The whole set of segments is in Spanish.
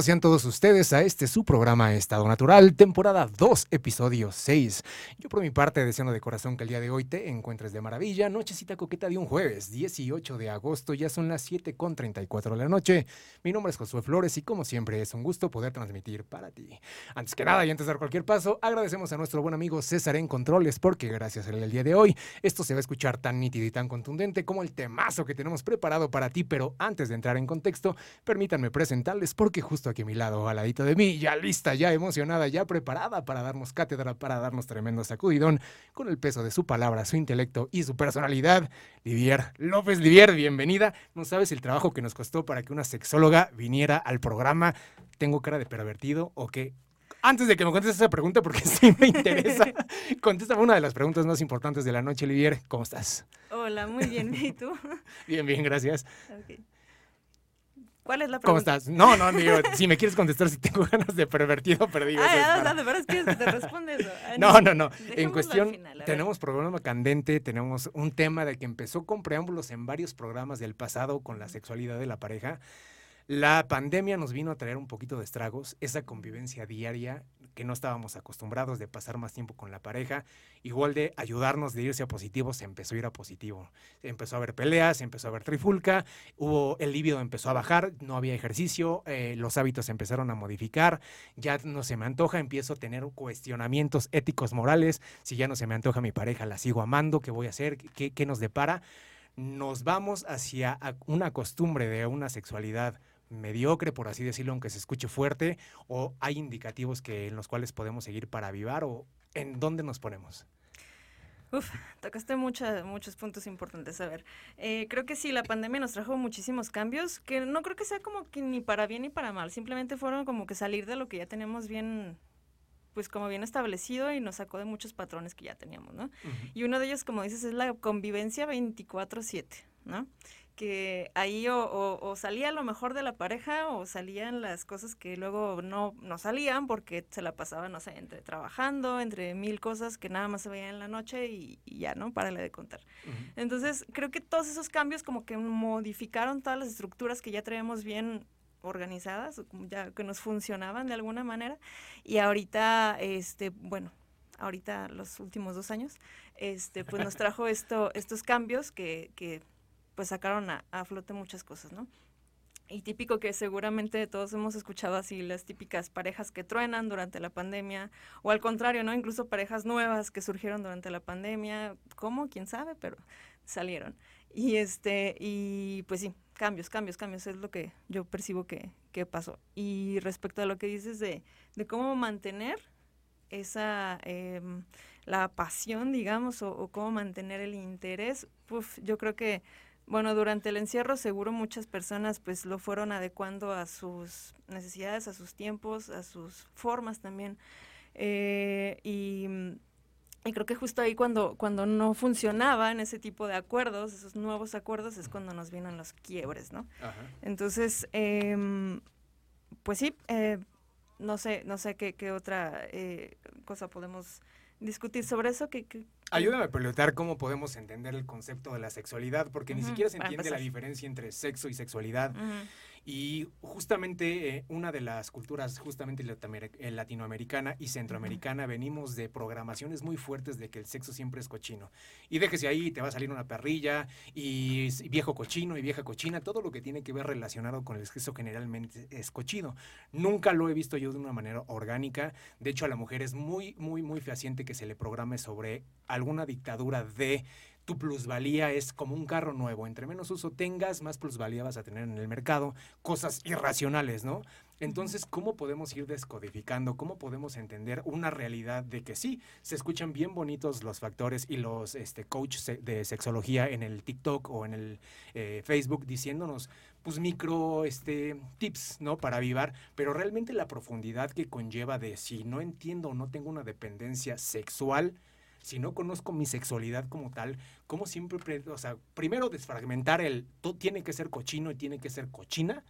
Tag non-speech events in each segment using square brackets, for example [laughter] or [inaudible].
Sean todos ustedes a este su programa Estado Natural, temporada 2, episodio 6. Yo por mi parte deseando de corazón que el día de hoy te encuentres de maravilla, nochecita coqueta de un jueves, 18 de agosto, ya son las 7 con 34 de la noche. Mi nombre es Josué Flores y como siempre es un gusto poder transmitir para ti. Antes que nada y antes de dar cualquier paso, agradecemos a nuestro buen amigo César en Controles porque gracias a él el día de hoy esto se va a escuchar tan nítido y tan contundente como el temazo que tenemos preparado para ti, pero antes de entrar en contexto, permítanme presentarles porque justo aquí a mi lado, al ladito de mí, ya lista, ya emocionada, ya preparada para darnos cátedra, para darnos tremendo sacudidón, con el peso de su palabra, su intelecto y su personalidad. Livier López Livier, bienvenida. No sabes el trabajo que nos costó para que una sexóloga viniera al programa. ¿Tengo cara de pervertido o qué? Antes de que me contestes esa pregunta, porque [laughs] sí me interesa, contéstame una de las preguntas más importantes de la noche, Livier. ¿Cómo estás? Hola, muy bien. ¿Y tú? Bien, bien, gracias. Okay. ¿Cuál es la pregunta? ¿Cómo estás? No, no, digo, si me quieres contestar si tengo [laughs] ganas de pervertido, perdido. Ah, no, de verdad que te responde eso. no, no, no. En cuestión, tenemos programa candente, tenemos un tema de que empezó con preámbulos en varios programas del pasado con la sexualidad de la pareja. La pandemia nos vino a traer un poquito de estragos, esa convivencia diaria que no estábamos acostumbrados de pasar más tiempo con la pareja, igual de ayudarnos de irse a positivo, se empezó a ir a positivo. Empezó a haber peleas, empezó a haber trifulca, hubo, el líbido empezó a bajar, no había ejercicio, eh, los hábitos empezaron a modificar, ya no se me antoja, empiezo a tener cuestionamientos éticos, morales, si ya no se me antoja mi pareja, la sigo amando, ¿qué voy a hacer? ¿Qué, qué nos depara? Nos vamos hacia una costumbre de una sexualidad mediocre, por así decirlo, aunque se escuche fuerte, o hay indicativos que, en los cuales podemos seguir para avivar, o en dónde nos ponemos? Uf, tocaste muchos puntos importantes. A ver, eh, creo que sí, la pandemia nos trajo muchísimos cambios, que no creo que sea como que ni para bien ni para mal, simplemente fueron como que salir de lo que ya tenemos bien, pues como bien establecido y nos sacó de muchos patrones que ya teníamos, ¿no? Y uno de ellos, como dices, es la convivencia 24/7, ¿no? Que ahí o, salía lo mejor de la pareja o salían las cosas que luego no, no salían porque se la pasaban, no sé, entre trabajando, entre mil cosas que nada más se veían en la noche y, ya, ¿no? Párale de contar. Entonces, creo que todos esos cambios como que modificaron todas las estructuras que ya traíamos bien organizadas, ya que nos funcionaban de alguna manera. Y ahorita, este, bueno, ahorita los últimos dos años, este, pues nos [laughs] trajo esto, estos cambios que, que pues sacaron a, flote muchas cosas, ¿no? Y típico que seguramente todos hemos escuchado así las típicas parejas que truenan durante la pandemia, o al contrario, ¿no? Incluso parejas nuevas que surgieron durante la pandemia, ¿cómo? ¿Quién sabe? Pero salieron. Y este, y pues sí, cambios, cambios, cambios, es lo que yo percibo que, que pasó. Y respecto a lo que dices de, de cómo mantener esa, em, la pasión, digamos, o, cómo mantener el interés, pues yo creo que bueno, durante el encierro seguro muchas personas pues lo fueron adecuando a sus necesidades, a sus tiempos, a sus formas también. Eh, y, creo que justo ahí cuando, cuando no funcionaban ese tipo de acuerdos, esos nuevos acuerdos, es cuando nos vienen los quiebres, ¿no? Entonces, em, pues sí, eh, no sé, no sé qué, qué otra eh, cosa podemos discutir sobre eso. Que, Ayúdame a preguntar cómo podemos entender el concepto de la sexualidad, porque ni siquiera se entiende la diferencia entre sexo y sexualidad. Y justamente eh, una de las culturas justamente eh, latinoamericana y centroamericana venimos de programaciones muy fuertes de que el sexo siempre es cochino. Y déjese ahí, te va a salir una perrilla y, viejo cochino y vieja cochina, todo lo que tiene que ver relacionado con el sexo generalmente es cochino. Nunca lo he visto yo de una manera orgánica. De hecho, a la mujer es muy, muy, muy fehaciente que se le programe sobre alguna dictadura de tu plusvalía es como un carro nuevo. Entre menos uso tengas, más plusvalía vas a tener en el mercado. Cosas irracionales, ¿no? Entonces, ¿cómo podemos ir descodificando? ¿Cómo podemos entender una realidad de que sí, se escuchan bien bonitos los factores y los este, coaches de sexología en el TikTok o en el eh, Facebook diciéndonos, pues, micro este, tips, ¿no? Para avivar, pero realmente la profundidad que conlleva de si no entiendo o no tengo una dependencia sexual, si no conozco mi sexualidad como tal, como siempre, o sea, primero desfragmentar el, todo tiene que ser cochino y tiene que ser cochina,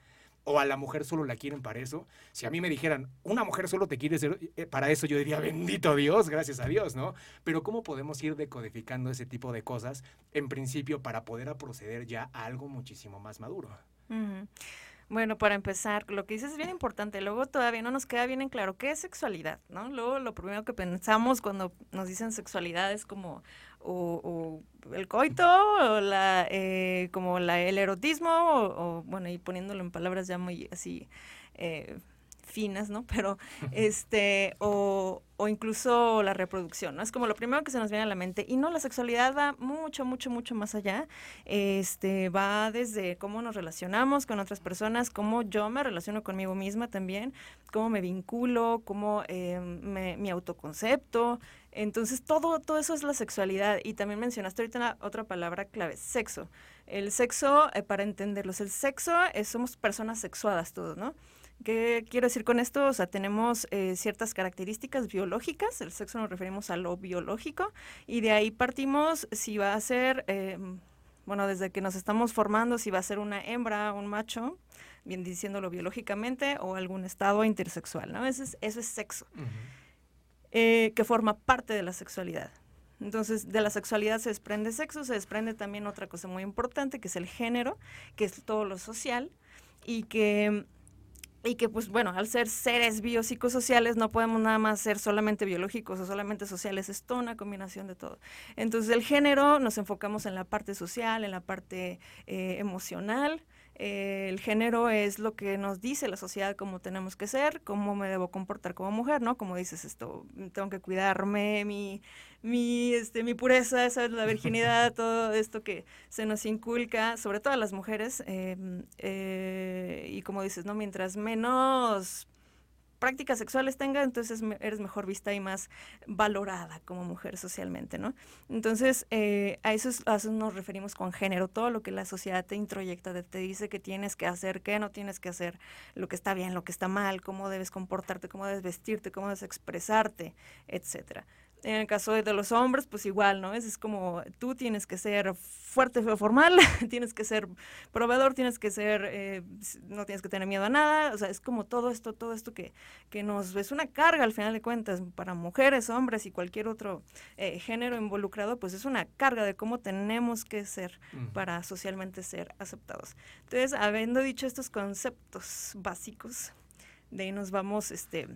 o a la mujer solo la quieren para eso. Si a mí me dijeran, una mujer solo te quiere ser eh, para eso, yo diría, bendito Dios, gracias a Dios, ¿no? Pero ¿cómo podemos ir decodificando ese tipo de cosas en principio para poder proceder ya a algo muchísimo más maduro? Bueno, para empezar, lo que dices es bien importante. Luego todavía no nos queda bien en claro qué es sexualidad, ¿no? Luego lo primero que pensamos cuando nos dicen sexualidad es como o, el coito, o la, eh, como la, el erotismo, o, bueno, y poniéndolo en palabras ya muy así eh, finas, ¿no? Pero, este, o, o, incluso la reproducción, ¿no? Es como lo primero que se nos viene a la mente. Y no, la sexualidad va mucho, mucho, mucho más allá. Este, va desde cómo nos relacionamos con otras personas, cómo yo me relaciono conmigo misma también, cómo me vinculo, cómo eh, me, mi autoconcepto. Entonces, todo, todo eso es la sexualidad. Y también mencionaste ahorita otra palabra clave, sexo. El sexo, eh, para entenderlos, el sexo, es, somos personas sexuadas todos, ¿no? ¿Qué quiero decir con esto? O sea, tenemos eh, ciertas características biológicas, el sexo nos referimos a lo biológico, y de ahí partimos si va a ser, eh, bueno, desde que nos estamos formando, si va a ser una hembra, un macho, bien diciéndolo biológicamente, o algún estado intersexual, ¿no? Eso es, eso es sexo, eh, que forma parte de la sexualidad. Entonces, de la sexualidad se desprende sexo, se desprende también otra cosa muy importante, que es el género, que es todo lo social, y que y que pues bueno, al ser seres biopsicosociales no podemos nada más ser solamente biológicos o solamente sociales, es toda una combinación de todo. Entonces el género nos enfocamos en la parte social, en la parte eh, emocional, eh, el género es lo que nos dice la sociedad cómo tenemos que ser, cómo me debo comportar como mujer, ¿no? Como dices esto, tengo que cuidarme, mi, mi, este, mi pureza, la virginidad, [laughs] todo esto que se nos inculca, sobre todo a las mujeres, em, eh, y como dices, ¿no? Mientras menos prácticas sexuales tenga, entonces eres mejor vista y más valorada como mujer socialmente, ¿no? Entonces, eh, a, eso, a, eso, nos referimos con género, todo lo que la sociedad te introyecta, te dice que tienes que hacer, qué no tienes que hacer, lo que está bien, lo que está mal, cómo debes comportarte, cómo debes vestirte, cómo debes expresarte, etcétera. En el caso de los hombres, pues igual, ¿no? Es, es como tú tienes que ser fuerte, formal, [laughs] tienes que ser proveedor, tienes que ser, eh, no tienes que tener miedo a nada, o sea, es como todo esto, todo esto que, que nos es una carga al final de cuentas para mujeres, hombres y cualquier otro eh, género involucrado, pues es una carga de cómo tenemos que ser para socialmente ser aceptados. Entonces, habiendo dicho estos conceptos básicos, de ahí nos vamos, este,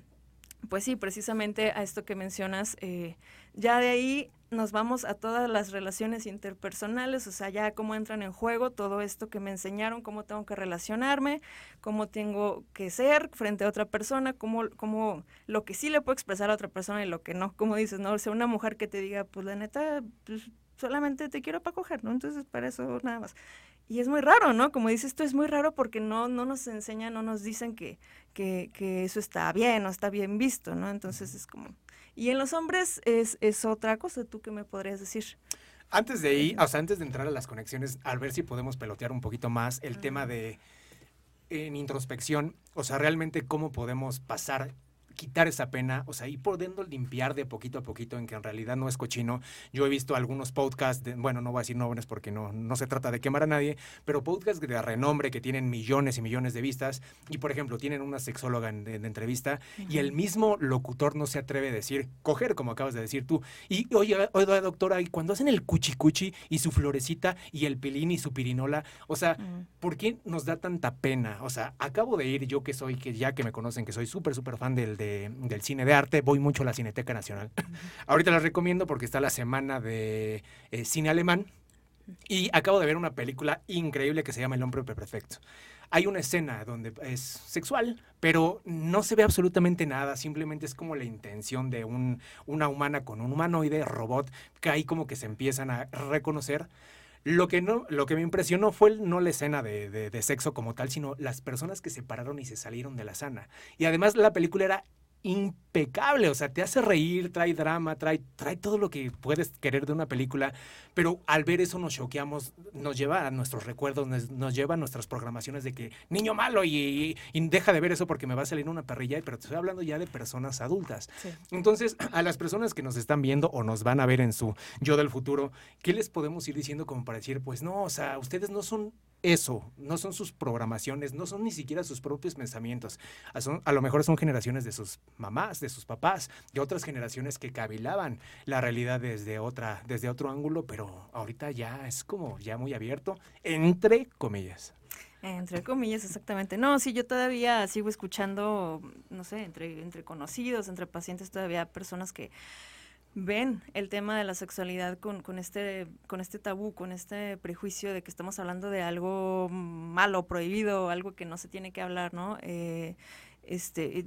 pues sí, precisamente a esto que mencionas, eh, ya de ahí nos vamos a todas las relaciones interpersonales, o sea, ya cómo entran en juego todo esto que me enseñaron, cómo tengo que relacionarme, cómo tengo que ser frente a otra persona, cómo, cómo lo que sí le puedo expresar a otra persona y lo que no, como dices, ¿no? O sea, una mujer que te diga, pues la neta, pues, solamente te quiero para coger, ¿no? Entonces, para eso nada más. Y es muy raro, ¿no? Como dices, esto es muy raro porque no, no nos enseñan, no nos dicen que, que, que eso está bien o está bien visto, ¿no? Entonces es como... Y en los hombres es, es otra cosa, ¿tú qué me podrías decir? Antes de ir, o sea, antes de entrar a las conexiones, al ver si podemos pelotear un poquito más el tema de en introspección, o sea, realmente cómo podemos pasar quitar esa pena, o sea, ir pudiendo limpiar de poquito a poquito en que en realidad no es cochino. Yo he visto algunos podcasts, de, bueno, no voy a decir nombres porque no, no se trata de quemar a nadie, pero podcasts de renombre que tienen millones y millones de vistas y, por ejemplo, tienen una sexóloga en, entrevista y el mismo locutor no se atreve a decir, coger, como acabas de decir tú. Y, oye, oye doctora, y cuando hacen el cuchicuchi y su florecita y el pilín y su pirinola, o sea, ¿por qué nos da tanta pena? O sea, acabo de ir yo que soy, que ya que me conocen, que soy súper, súper fan del de del cine de arte, voy mucho a la Cineteca Nacional. [laughs] Ahorita la recomiendo porque está la semana de eh, cine alemán y acabo de ver una película increíble que se llama El hombre perfecto. Hay una escena donde es sexual, pero no se ve absolutamente nada, simplemente es como la intención de un, una humana con un humanoide, robot, que ahí como que se empiezan a reconocer. Lo que, no, lo que me impresionó fue no la escena de, de, sexo como tal, sino las personas que se pararon y se salieron de la sana. Y además la película era impecable, o sea, te hace reír, trae drama, trae, trae todo lo que puedes querer de una película, pero al ver eso nos choqueamos, nos lleva a nuestros recuerdos, nos, lleva a nuestras programaciones de que niño malo y, deja de ver eso porque me va a salir una perrilla, pero te estoy hablando ya de personas adultas. Entonces, [clears throat] a las personas que nos están viendo o nos van a ver en su yo del futuro, ¿qué les podemos ir diciendo como para decir, pues no, o sea, ustedes no son eso, no son sus programaciones, no son ni siquiera sus propios pensamientos. A, lo mejor son generaciones de sus mamás, de sus papás, de otras generaciones que cavilaban la realidad desde, otra, desde otro ángulo, pero ahorita ya es como ya muy abierto, entre comillas. Entre comillas, exactamente. No, sí, yo todavía sigo escuchando, no sé, entre, entre conocidos, entre pacientes, todavía personas que ven el tema de la sexualidad con, con, este, con este tabú, con este prejuicio de que estamos hablando de algo malo, prohibido, algo que no se tiene que hablar, ¿no? Eh, este,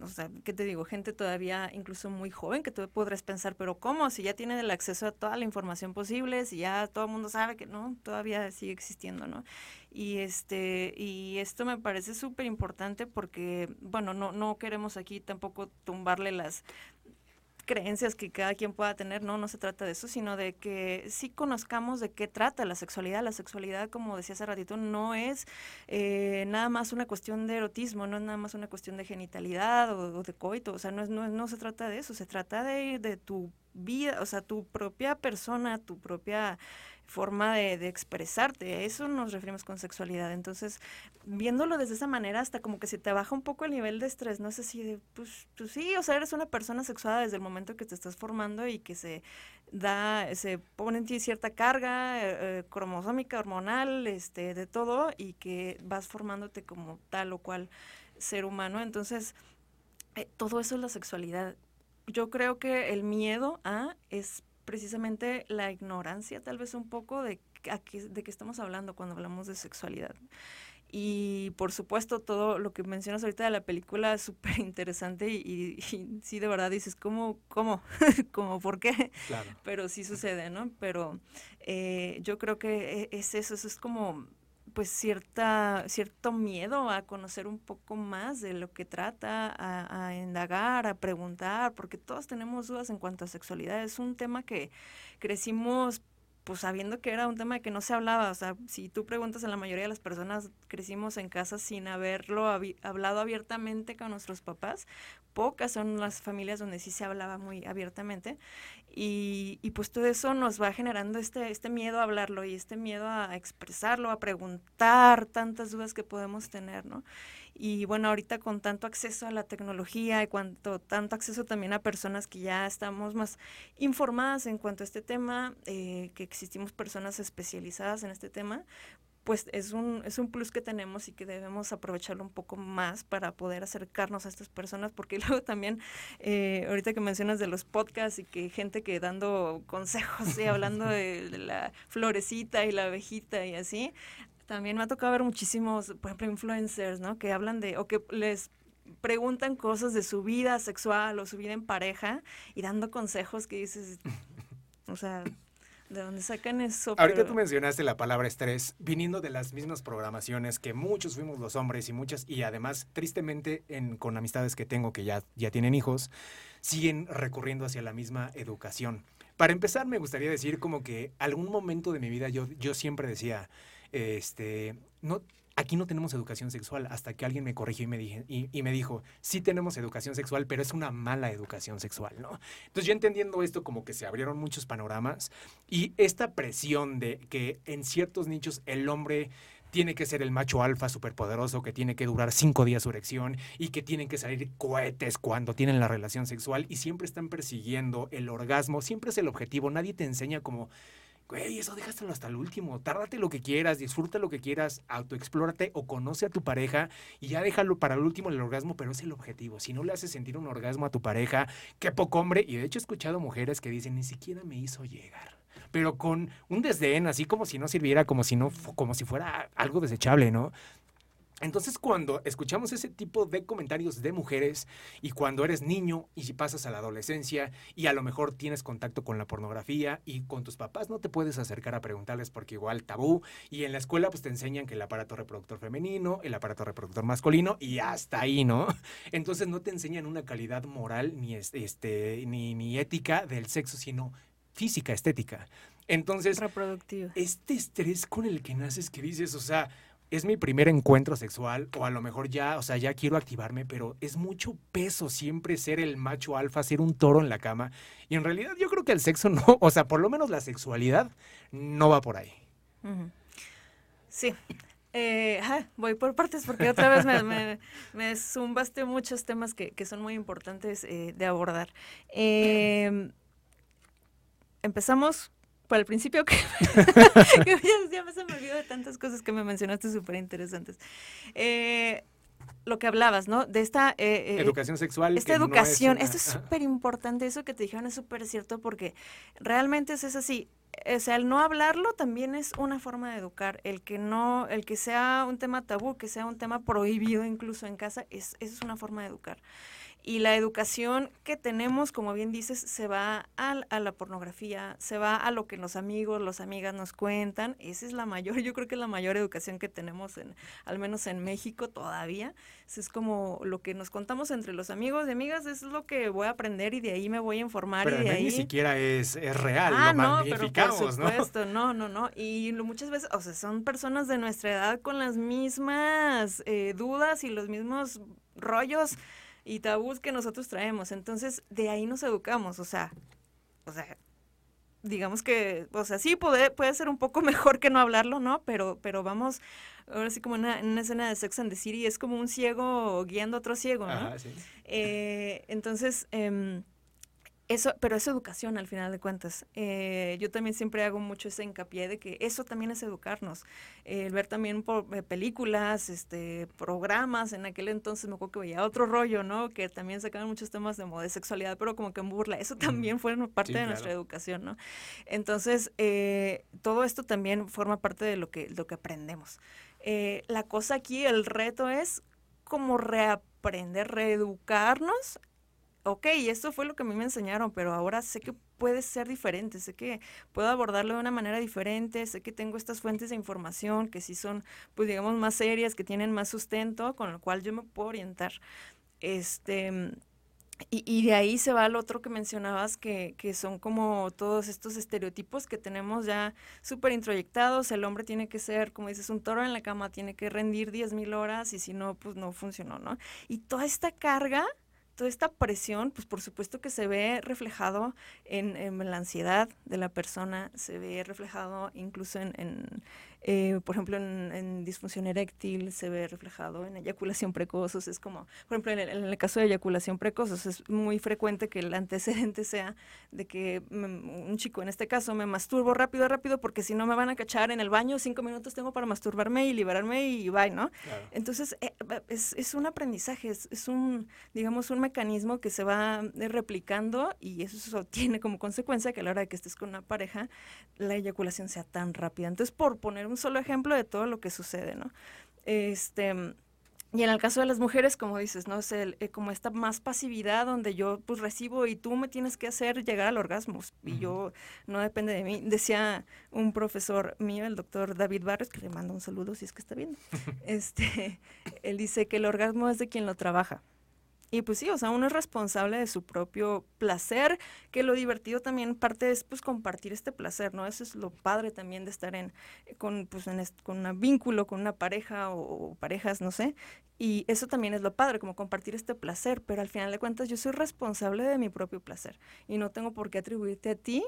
o sea, ¿qué te digo? Gente todavía incluso muy joven que tú podrás pensar, pero ¿cómo? Si ya tienen el acceso a toda la información posible, si ya todo el mundo sabe que no, todavía sigue existiendo, ¿no? Y este, y esto me parece súper importante porque, bueno, no, no queremos aquí tampoco tumbarle las creencias que cada quien pueda tener, no, no se trata de eso, sino de que sí conozcamos de qué trata la sexualidad. La sexualidad, como decía hace ratito, no es eh, nada más una cuestión de erotismo, no es nada más una cuestión de genitalidad o, de coito, o sea, no, es, no, no, se trata de eso, se trata de, de tu vida, o sea, tu propia persona, tu propia forma de, expresarte. A eso nos referimos con sexualidad. Entonces, viéndolo desde esa manera, hasta como que se te baja un poco el nivel de estrés, no sé si de, pues, pues sí, o sea, eres una persona sexuada desde el momento que te estás formando y que se da, se pone en ti cierta carga eh, eh, cromosómica, hormonal, este, de todo, y que vas formándote como tal o cual ser humano. Entonces, eh, todo eso es la sexualidad. Yo creo que el miedo a es precisamente la ignorancia, tal vez un poco de, de qué estamos hablando cuando hablamos de sexualidad. Y por supuesto, todo lo que mencionas ahorita de la película es súper interesante y, sí, de verdad dices, ¿cómo? ¿Cómo? [laughs] ¿Cómo? ¿Por qué? Claro. Pero sí sucede, ¿no? Pero eh, yo creo que e, es eso, eso es como pues cierta, cierto miedo a conocer un poco más de lo que trata, a, indagar, a preguntar, porque todos tenemos dudas en cuanto a sexualidad. Es un tema que crecimos pues sabiendo que era un tema que no se hablaba, o sea, si tú preguntas a la mayoría de las personas crecimos en casa sin haberlo hablado abiertamente con nuestros papás, pocas son las familias donde sí se hablaba muy abiertamente y, y, pues todo eso nos va generando este, este miedo a hablarlo y este miedo a expresarlo, a preguntar tantas dudas que podemos tener, ¿no? Y bueno, ahorita con tanto acceso a la tecnología y cuanto, tanto acceso también a personas que ya estamos más informadas en cuanto a este tema, eh, que existimos personas especializadas en este tema, pues es un, es un plus que tenemos y que debemos aprovecharlo un poco más para poder acercarnos a estas personas, porque [laughs] luego también, eh, ahorita que mencionas de los podcasts y que gente que dando consejos y hablando [laughs] de, la florecita y la abejita y así, también me ha tocado ver muchísimos, por ejemplo, influencers, ¿no? Que hablan de, o que les preguntan cosas de su vida sexual o su vida en pareja y dando consejos que dices, o sea, ¿De dónde sacan eso? Ahorita tú mencionaste la palabra estrés, viniendo de las mismas programaciones que muchos fuimos los hombres y muchas, y además, tristemente, en, con amistades que tengo que ya, ya tienen hijos, siguen recurriendo hacia la misma educación. Para empezar, me gustaría decir como que algún momento de mi vida yo, yo siempre decía, este, no, aquí no tenemos educación sexual, hasta que alguien me corrigió y me, dije, y, me dijo, sí tenemos educación sexual, pero es una mala educación sexual, ¿no? Entonces yo entendiendo esto como que se abrieron muchos panoramas y esta presión de que en ciertos nichos el hombre tiene que ser el macho alfa superpoderoso que tiene que durar cinco días su erección y que tienen que salir cohetes cuando tienen la relación sexual y siempre están persiguiendo el orgasmo, siempre es el objetivo, nadie te enseña como güey, eso déjaselo hasta el último, tárdate lo que quieras, disfruta lo que quieras, autoexplórate o conoce a tu pareja y ya déjalo para el último el orgasmo, pero es el objetivo. Si no le haces sentir un orgasmo a tu pareja, qué poco hombre, y de hecho he escuchado mujeres que dicen, ni siquiera me hizo llegar pero con un desdén, así como si no sirviera, como si no, como si fuera algo desechable, ¿no? Entonces, cuando escuchamos ese tipo de comentarios de mujeres y cuando eres niño y si pasas a la adolescencia y a lo mejor tienes contacto con la pornografía y con tus papás no te puedes acercar a preguntarles porque igual tabú y en la escuela pues te enseñan que el aparato reproductor femenino, el aparato reproductor masculino y hasta ahí, ¿no? [laughs] Entonces no te enseñan una calidad moral ni, este, ni, ni ética del sexo, sino física, estética. Entonces, este estrés con el que naces que dices, o sea, es mi primer encuentro sexual o a lo mejor ya, o sea, ya quiero activarme, pero es mucho peso siempre ser el macho alfa, ser un toro en la cama. Y en realidad yo creo que el sexo [laughs] no, o sea, por lo menos la sexualidad no va por ahí. Sí. Eh, voy por partes porque otra vez me, zumbaste muchos temas que, son muy importantes eh, de abordar. Em, empezamos para el principio que, [laughs] ya, me se me olvidó de tantas cosas que me mencionaste súper interesantes. Eh, lo que hablabas, ¿no? De esta... Eh, eh, educación sexual. Esta educación, esto es [laughs] súper importante, eso que te dijeron es súper cierto porque realmente es así. O sea, el no hablarlo también es una forma de educar. El que no, el que sea un tema tabú, que sea un tema prohibido incluso en casa, es, es una forma de educar. Y la educación que tenemos, como bien dices, se va a, a, la pornografía, se va a lo que los amigos, las amigas nos cuentan. Esa es la mayor, yo creo que es la mayor educación que tenemos, en, al menos en México todavía. Es como lo que nos contamos entre los amigos y amigas, es lo que voy a aprender y de ahí me voy a informar. Pero y de ahí ni siquiera es, es real, ah, lo no, pero por supuesto, ¿no? no, no, Y muchas veces, o sea, son personas de nuestra edad con las mismas eh, dudas y los mismos rollos y tabús que nosotros traemos. Entonces, de ahí nos educamos, o sea, o sea, digamos que, o sea, sí puede, puede ser un poco [laughs] mejor que no hablarlo, ¿no? Pero, pero vamos, ahora sí como en una, escena de Sex and the City, es como un ciego guiando a otro ciego, ¿no? Eh, entonces, eh, eso, pero es educación al final de cuentas. Eh, yo también siempre hago mucho ese hincapié de que eso también es educarnos. El ver también por, eh, películas, este, programas, en aquel entonces me acuerdo que veía otro rollo, ¿no? Que también sacaban muchos temas de moda, de sexualidad, pero como que en burla. Eso también fue parte de nuestra educación, ¿no? Entonces, eh, todo esto también forma parte de lo que, lo que aprendemos. la cosa aquí, el reto es como reaprender, reeducarnos ok, esto fue lo que a mí me enseñaron, pero ahora sé que puede ser diferente, sé que puedo abordarlo de una manera diferente, sé que tengo estas fuentes de información que sí son, pues digamos, más serias, que tienen más sustento, con lo cual yo me puedo orientar. Este, y, y, de ahí se va al otro que mencionabas, que, que son como todos estos estereotipos que tenemos ya súper introyectados. El hombre tiene que ser, como dices, un toro en la cama, tiene que rendir 10.000 horas y si no, pues no funcionó, ¿no? Y toda esta carga toda esta presión, pues por supuesto que se ve reflejado en, la ansiedad de la persona, se ve reflejado incluso en, en, eh, por ejemplo, en, disfunción eréctil se ve reflejado en eyaculación precoz. es como, por ejemplo, en el, caso de eyaculación precoz, es muy frecuente que el antecedente sea de que un chico, en este caso, me masturbo rápido, rápido, porque si no me van a cachar en el baño, cinco minutos tengo para masturbarme y liberarme y bye, ¿no? Entonces, eh, es, es, un aprendizaje, es, es, un, digamos, un mecanismo que se va replicando y eso tiene como consecuencia que a la hora de que estés con una pareja, la eyaculación sea tan rápida. Entonces, por poner un solo ejemplo de todo lo que sucede, ¿no? Este, y en el caso de las mujeres, como dices, ¿no? Es el, eh, como esta más pasividad donde yo pues recibo y tú me tienes que hacer llegar al orgasmo y yo no depende de mí. Decía un profesor mío, el doctor David Barres, que le mando un saludo si es que está viendo, [laughs] este, él dice que el orgasmo es de quien lo trabaja. Y pues sí, o sea, uno es responsable de su propio placer, que lo divertido también parte es pues compartir este placer, ¿no? Eso es lo padre también de estar en con pues en con un vínculo, con una pareja o, parejas, no sé. Y eso también es lo padre, como compartir este placer, pero al final de cuentas yo soy responsable de mi propio placer y no tengo por qué atribuirte a ti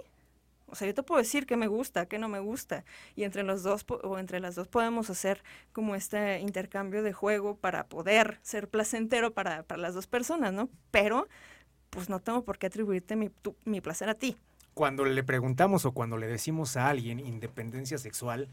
o sea, yo te puedo decir qué me gusta, qué no me gusta. Y entre los dos o entre las dos podemos hacer como este intercambio de juego para poder ser placentero para, para las dos personas, ¿no? Pero pues no tengo por qué atribuirte mi, mi placer a ti. Cuando le preguntamos o cuando le decimos a alguien independencia sexual,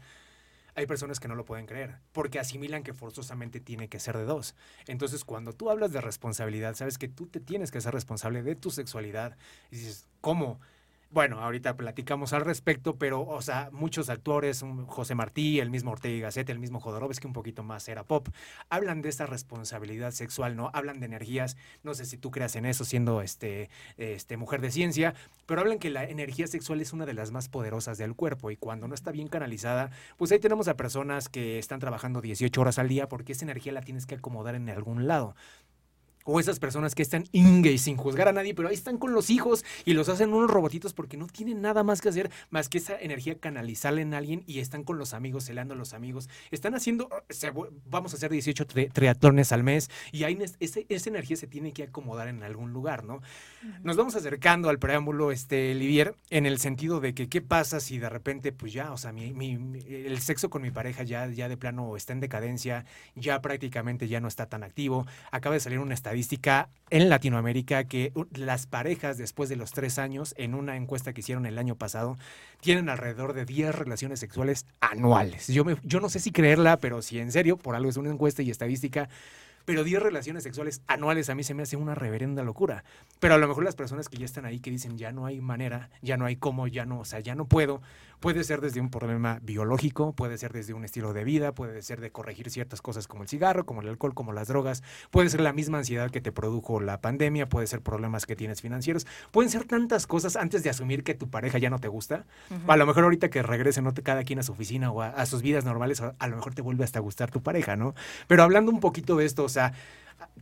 hay personas que no lo pueden creer, porque asimilan que forzosamente tiene que ser de dos. Entonces, cuando tú hablas de responsabilidad, sabes que tú te tienes que ser responsable de tu sexualidad. Y dices, ¿cómo? Bueno, ahorita platicamos al respecto, pero, o sea, muchos actores, José Martí, el mismo Ortega y Gasset, el mismo Jodorowsky, un poquito más era pop, hablan de esa responsabilidad sexual, ¿no? Hablan de energías, no sé si tú creas en eso siendo este, este mujer de ciencia, pero hablan que la energía sexual es una de las más poderosas del cuerpo y cuando no está bien canalizada, pues ahí tenemos a personas que están trabajando 18 horas al día porque esa energía la tienes que acomodar en algún lado o esas personas que están ingays sin juzgar a nadie, pero ahí están con los hijos y los hacen unos robotitos porque no tienen nada más que hacer más que esa energía canalizarla en alguien y están con los amigos, celando a los amigos. Están haciendo, vamos a hacer 18 triatlones al mes y ahí esa energía se tiene que acomodar en algún lugar, ¿no? Nos vamos acercando al preámbulo, este, Livier, en el sentido de que qué pasa si de repente, pues ya, o sea, el sexo con mi pareja ya, ya de plano está en decadencia, ya prácticamente ya no está tan activo, acaba de salir una estadística estadística en Latinoamérica que las parejas después de los tres años, en una encuesta que hicieron el año pasado, tienen alrededor de 10 relaciones sexuales anuales. Yo, me, yo no sé si creerla, pero si en serio, por algo es una encuesta y estadística, pero 10 relaciones sexuales anuales a mí se me hace una reverenda locura. Pero a lo mejor las personas que ya están ahí que dicen ya no hay manera, ya no hay cómo, ya no, o sea, ya no puedo, puede ser desde un problema biológico, puede ser desde un estilo de vida, puede ser de corregir ciertas cosas como el cigarro, como el alcohol, como las drogas, puede ser la misma ansiedad que te produjo la pandemia, puede ser problemas que tienes financieros, pueden ser tantas cosas antes de asumir que tu pareja ya no te gusta. A lo mejor ahorita que regresen no cada quien a su oficina o a, sus vidas normales, a, a, lo mejor te vuelve hasta a gustar tu pareja, ¿no? Pero hablando un poquito de esto, o sea,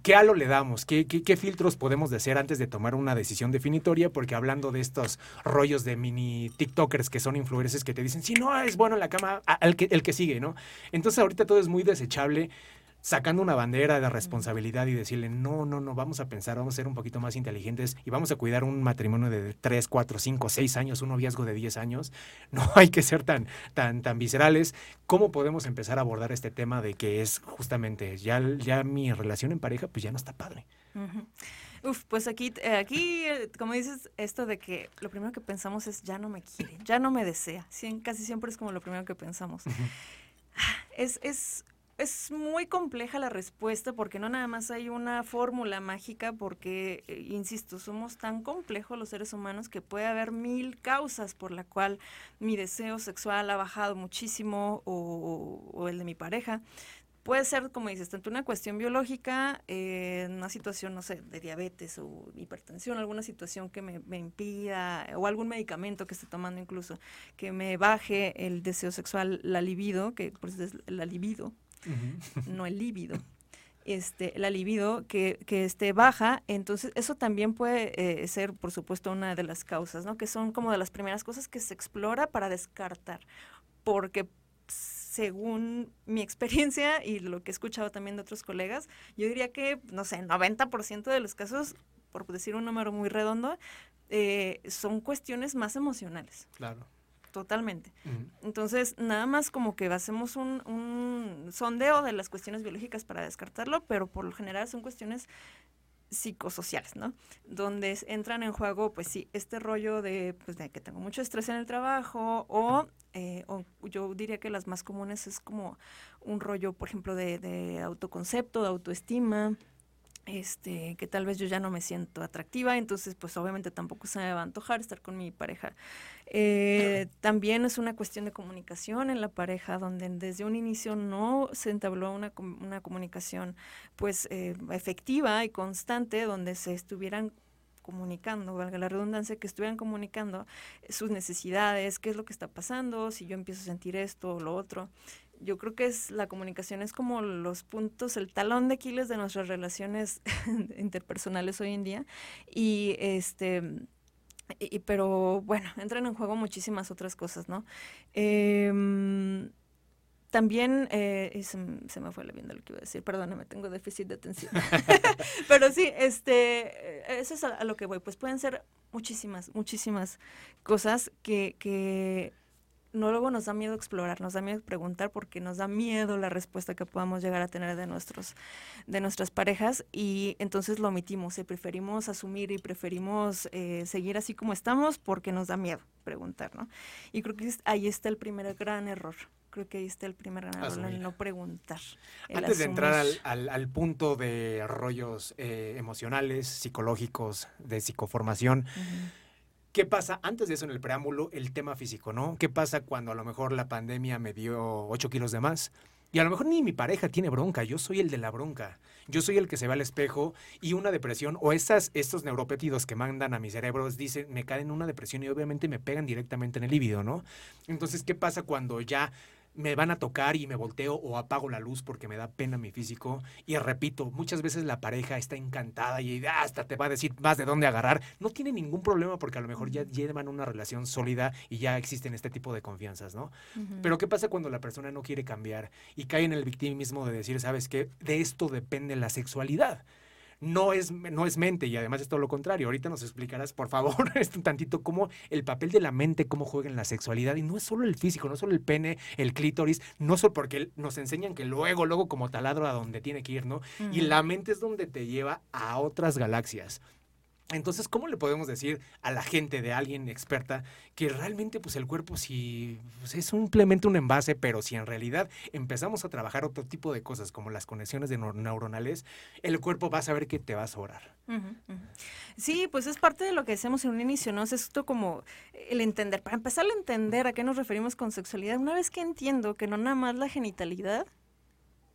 ¿Qué halo le damos? ¿Qué, ¿Qué, filtros podemos hacer antes de tomar una decisión definitoria? Porque hablando de estos rollos de mini TikTokers que son influencers que te dicen, si no es bueno en la cama, el que, el que sigue, ¿no? Entonces ahorita todo es muy desechable sacando una bandera de responsabilidad y decirle, no, no, no, vamos a pensar, vamos a ser un poquito más inteligentes y vamos a cuidar un matrimonio de 3, 4, 5, 6 años, un noviazgo de 10 años. [laughs] No hay que ser tan, tan, tan viscerales. ¿Cómo podemos empezar a abordar este tema de que es justamente, ya, ya mi relación en pareja, pues ya no está padre? Uf, pues aquí, aquí, como dices, esto de que lo primero que pensamos es ya no me quiere, ya no me desea. casi siempre es como lo primero que pensamos. Es, es es muy compleja la respuesta porque no nada más hay una fórmula mágica porque, eh, insisto, somos tan complejos los seres humanos que puede haber mil causas por la cual mi deseo sexual ha bajado muchísimo o, el de mi pareja. Puede ser, como dices, tanto una cuestión biológica, eh, una situación, no sé, de diabetes o hipertensión, alguna situación que me, me, impida, o algún medicamento que esté tomando incluso, que me baje el deseo sexual, la libido, que por eso es la libido, no el líbido. Este, la libido que, que esté baja, entonces eso también puede eh, ser, por supuesto, una de las causas, ¿no? Que son como de las primeras cosas que se explora para descartar, porque según mi experiencia y lo que he escuchado también de otros colegas, yo diría que, no sé, 90% de los casos, por decir un número muy redondo, eh, son cuestiones más emocionales. Claro totalmente. Entonces, nada más como que hacemos un, sondeo de las cuestiones biológicas para descartarlo, pero por lo general son cuestiones psicosociales, ¿no? Donde entran en juego, pues sí, este rollo de, pues, de que tengo mucho estrés en el trabajo o, eh, yo diría que las más comunes es como un rollo, por ejemplo, de, de autoconcepto, de autoestima, este, que tal vez yo ya no me siento atractiva, entonces pues obviamente tampoco se me va a antojar estar con mi pareja. Eh, también es una cuestión de comunicación en la pareja, donde desde un inicio no se entabló una, una comunicación pues eh, efectiva y constante, donde se estuvieran comunicando, valga la redundancia, que estuvieran comunicando sus necesidades, qué es lo que está pasando, si yo empiezo a sentir esto o lo otro yo creo que es la comunicación es como los puntos, el talón de Aquiles de nuestras relaciones [laughs] interpersonales hoy en día. Y este y, pero bueno, entran en juego muchísimas otras cosas, ¿no? Em, también, eh, se, me fue la vienda lo que iba a decir, perdóname, tengo déficit de atención. [laughs] [laughs] Pero sí, este, eso es a, lo que voy. Pues pueden ser muchísimas, muchísimas cosas que, que no luego nos da miedo explorar, nos da miedo preguntar porque nos da miedo la respuesta que podamos llegar a tener de nuestros de nuestras parejas y entonces lo omitimos y preferimos asumir y preferimos eh, seguir así como estamos porque nos da miedo preguntar, ¿no? Y creo que ahí está el primer gran error. Creo que ahí está el primer gran error, el no preguntar. Antes de entrar al, punto de rollos eh, emocionales, psicológicos, de psicoformación, ¿Qué pasa antes de eso en el preámbulo, el tema físico, ¿no? ¿Qué pasa cuando a lo mejor la pandemia me dio 8 kilos de más? Y a lo mejor ni mi pareja tiene bronca, yo soy el de la bronca. Yo soy el que se ve al espejo y una depresión o esas, estos neuropéptidos que mandan a mi cerebro dicen, me caen en una depresión y obviamente me pegan directamente en el líbido, ¿no? Entonces, ¿qué pasa cuando ya me van a tocar y me volteo o apago la luz porque me da pena mi físico. Y repito, muchas veces la pareja está encantada y hasta te va a decir más de dónde agarrar. No tiene ningún problema porque a lo mejor ya llevan una relación sólida y ya existen este tipo de confianzas, ¿no? Pero ¿qué pasa cuando la persona no quiere cambiar y cae en el victimismo de decir, sabes qué, de esto depende la sexualidad? No es, no es mente y además es todo lo contrario. Ahorita nos explicarás, por favor, [laughs] un tantito cómo el papel de la mente, cómo juega en la sexualidad y no es solo el físico, no es solo el pene, el clítoris, no solo porque nos enseñan que luego, luego como taladro a donde tiene que ir, ¿no? Y la mente es donde te lleva a otras galaxias. Entonces, ¿cómo le podemos decir a la gente de alguien experta que realmente pues el cuerpo sí pues, es simplemente un envase, pero si en realidad empezamos a trabajar otro tipo de cosas como las conexiones neuronales, el cuerpo va a saber que te va a sobrar? Sí, pues es parte de lo que decíamos en un inicio, ¿no? Es esto como el entender, para empezar a entender a qué nos referimos con sexualidad, una vez que entiendo que no nada más la genitalidad,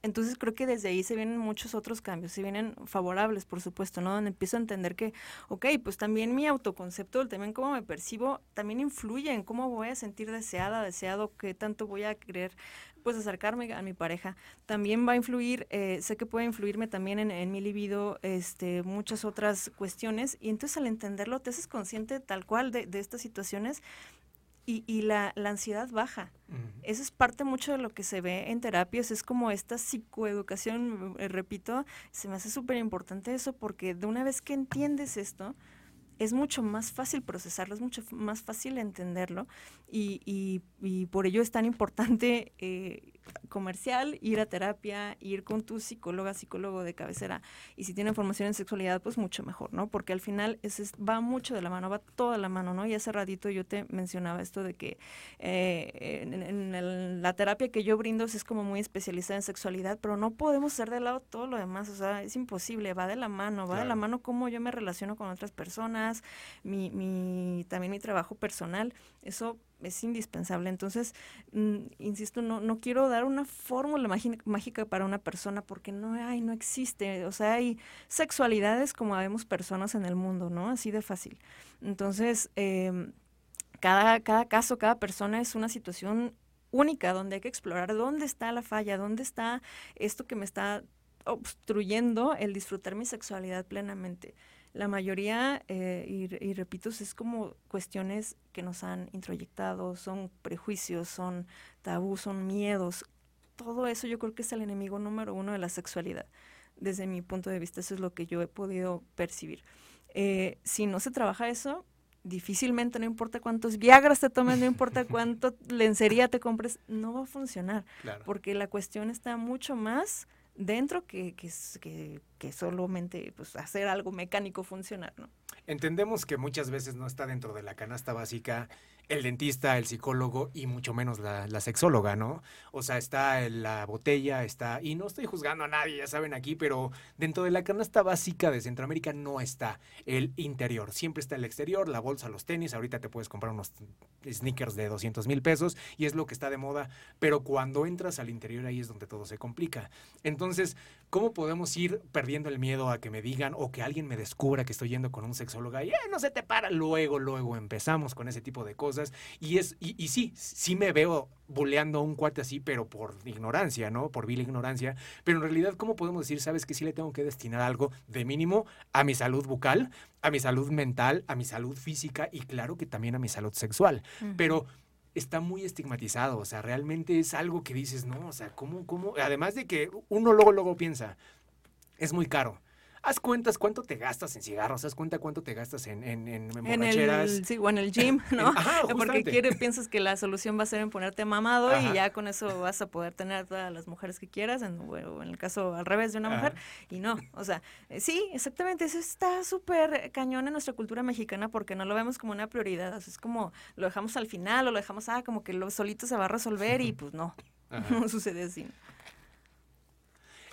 entonces creo que desde ahí se vienen muchos otros cambios, se vienen favorables, por supuesto, ¿no? Donde empiezo a entender que, ok, pues también mi autoconcepto, también cómo me percibo, también influye en cómo voy a sentir deseada, deseado, qué tanto voy a querer, pues acercarme a mi pareja. También va a influir, eh, sé que puede influirme también en, mi libido, este, muchas otras cuestiones, y entonces al entenderlo te haces consciente tal cual de, de estas situaciones y, y la, la, ansiedad baja. Eso es parte mucho de lo que se ve en terapias, es como esta psicoeducación, eh, repito, se me hace súper importante eso porque de una vez que entiendes esto, es mucho más fácil procesarlo, es mucho más fácil entenderlo y, y, y por ello es tan importante eh, comercial, ir a terapia, ir con tu psicóloga, psicólogo de cabecera. Y si tienen formación en sexualidad, pues mucho mejor, ¿no? Porque al final es, va mucho de la mano, va toda la mano, ¿no? Y hace ratito yo te mencionaba esto de que eh, en, la terapia que yo brindo es como muy especializada en sexualidad, pero no podemos hacer de lado todo lo demás, o sea, es imposible, va de la mano, va de la mano cómo yo me relaciono con otras personas, mi, mi, también mi trabajo personal, eso es indispensable. Entonces, mm, insisto, no, no quiero dar una fórmula mágica para una persona porque no hay, no existe. O sea, hay sexualidades como habemos personas en el mundo, ¿no? Así de fácil. Entonces, em, cada, cada caso, cada persona es una situación única donde hay que explorar dónde está la falla, dónde está esto que me está obstruyendo el disfrutar mi sexualidad plenamente la mayoría, eh, y, repito, es como cuestiones que nos han introyectado, son prejuicios, son tabús, son miedos. Todo eso yo creo que es el enemigo número uno de la sexualidad. Desde mi punto de vista, eso es lo que yo he podido percibir. Eh, si no se trabaja eso, difícilmente, no importa cuántos Viagras te tomes, no importa cuánto [laughs] lencería te compres, no va a funcionar. Porque la cuestión está mucho más dentro que, que, que, solamente pues, hacer algo mecánico funcionar, ¿no? Entendemos que muchas veces no está dentro de la canasta básica el dentista, el psicólogo y mucho menos la, sexóloga, ¿no? O sea, está la botella, está, y no estoy juzgando a nadie, ya saben aquí, pero dentro de la canasta básica de Centroamérica no está el interior, siempre está el exterior, la bolsa, los tenis, ahorita te puedes comprar unos sneakers de 200 mil pesos y es lo que está de moda, pero cuando entras al interior ahí es donde todo se complica. Entonces, ¿cómo podemos ir perdiendo el miedo a que me digan o que alguien me descubra que estoy yendo con un sexólogo y eh, no se te para? Luego, luego empezamos con ese tipo de cosas y, es, y, sí, sí me veo boleando a un cuate así, pero por ignorancia, ¿no? Por vil ignorancia. Pero en realidad, ¿cómo podemos decir, sabes que sí le tengo que destinar algo de mínimo a mi salud bucal, a mi salud mental, a mi salud física y claro que también a mi salud sexual? Pero está muy estigmatizado, o sea, realmente es algo que dices, no, o sea, ¿cómo, cómo? Además de que uno luego, luego piensa, es muy caro haz cuentas cuánto te gastas en cigarros, haz cuenta cuánto te gastas en, en, en, en el, sí, o en el gym, [laughs] ¿no? [laughs] Porque quieres, piensas que la solución va a ser en ponerte mamado y ya con eso vas a poder tener todas las mujeres que quieras, en, o en el caso al revés de una mujer, y no, o sea, eh, sí, exactamente, eso está súper cañón en nuestra cultura mexicana porque no lo vemos como una prioridad, es como lo dejamos al final o lo dejamos, ah, como que lo solito se va a resolver y [laughs] pues no, no sucede así.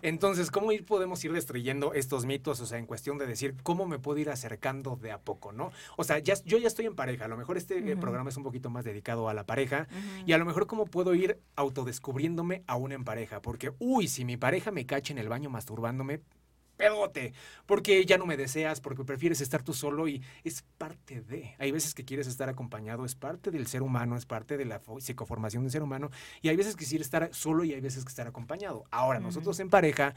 Entonces, ¿cómo ir, podemos ir destruyendo estos mitos? O sea, en cuestión de decir, ¿cómo me puedo ir acercando de a poco, no? O sea, ya, yo ya estoy en pareja, a lo mejor este eh, programa es un poquito más dedicado a la pareja, y a lo mejor cómo puedo ir autodescubriéndome aún en pareja, porque, uy, si mi pareja me cacha en el baño masturbándome, pedote, porque ya no me deseas, porque prefieres estar tú solo y es parte de. Hay veces que quieres estar acompañado, es parte del ser humano, es parte de la psicoformación del ser humano y hay veces que quieres estar solo y hay veces que estar acompañado. Ahora, nosotros en pareja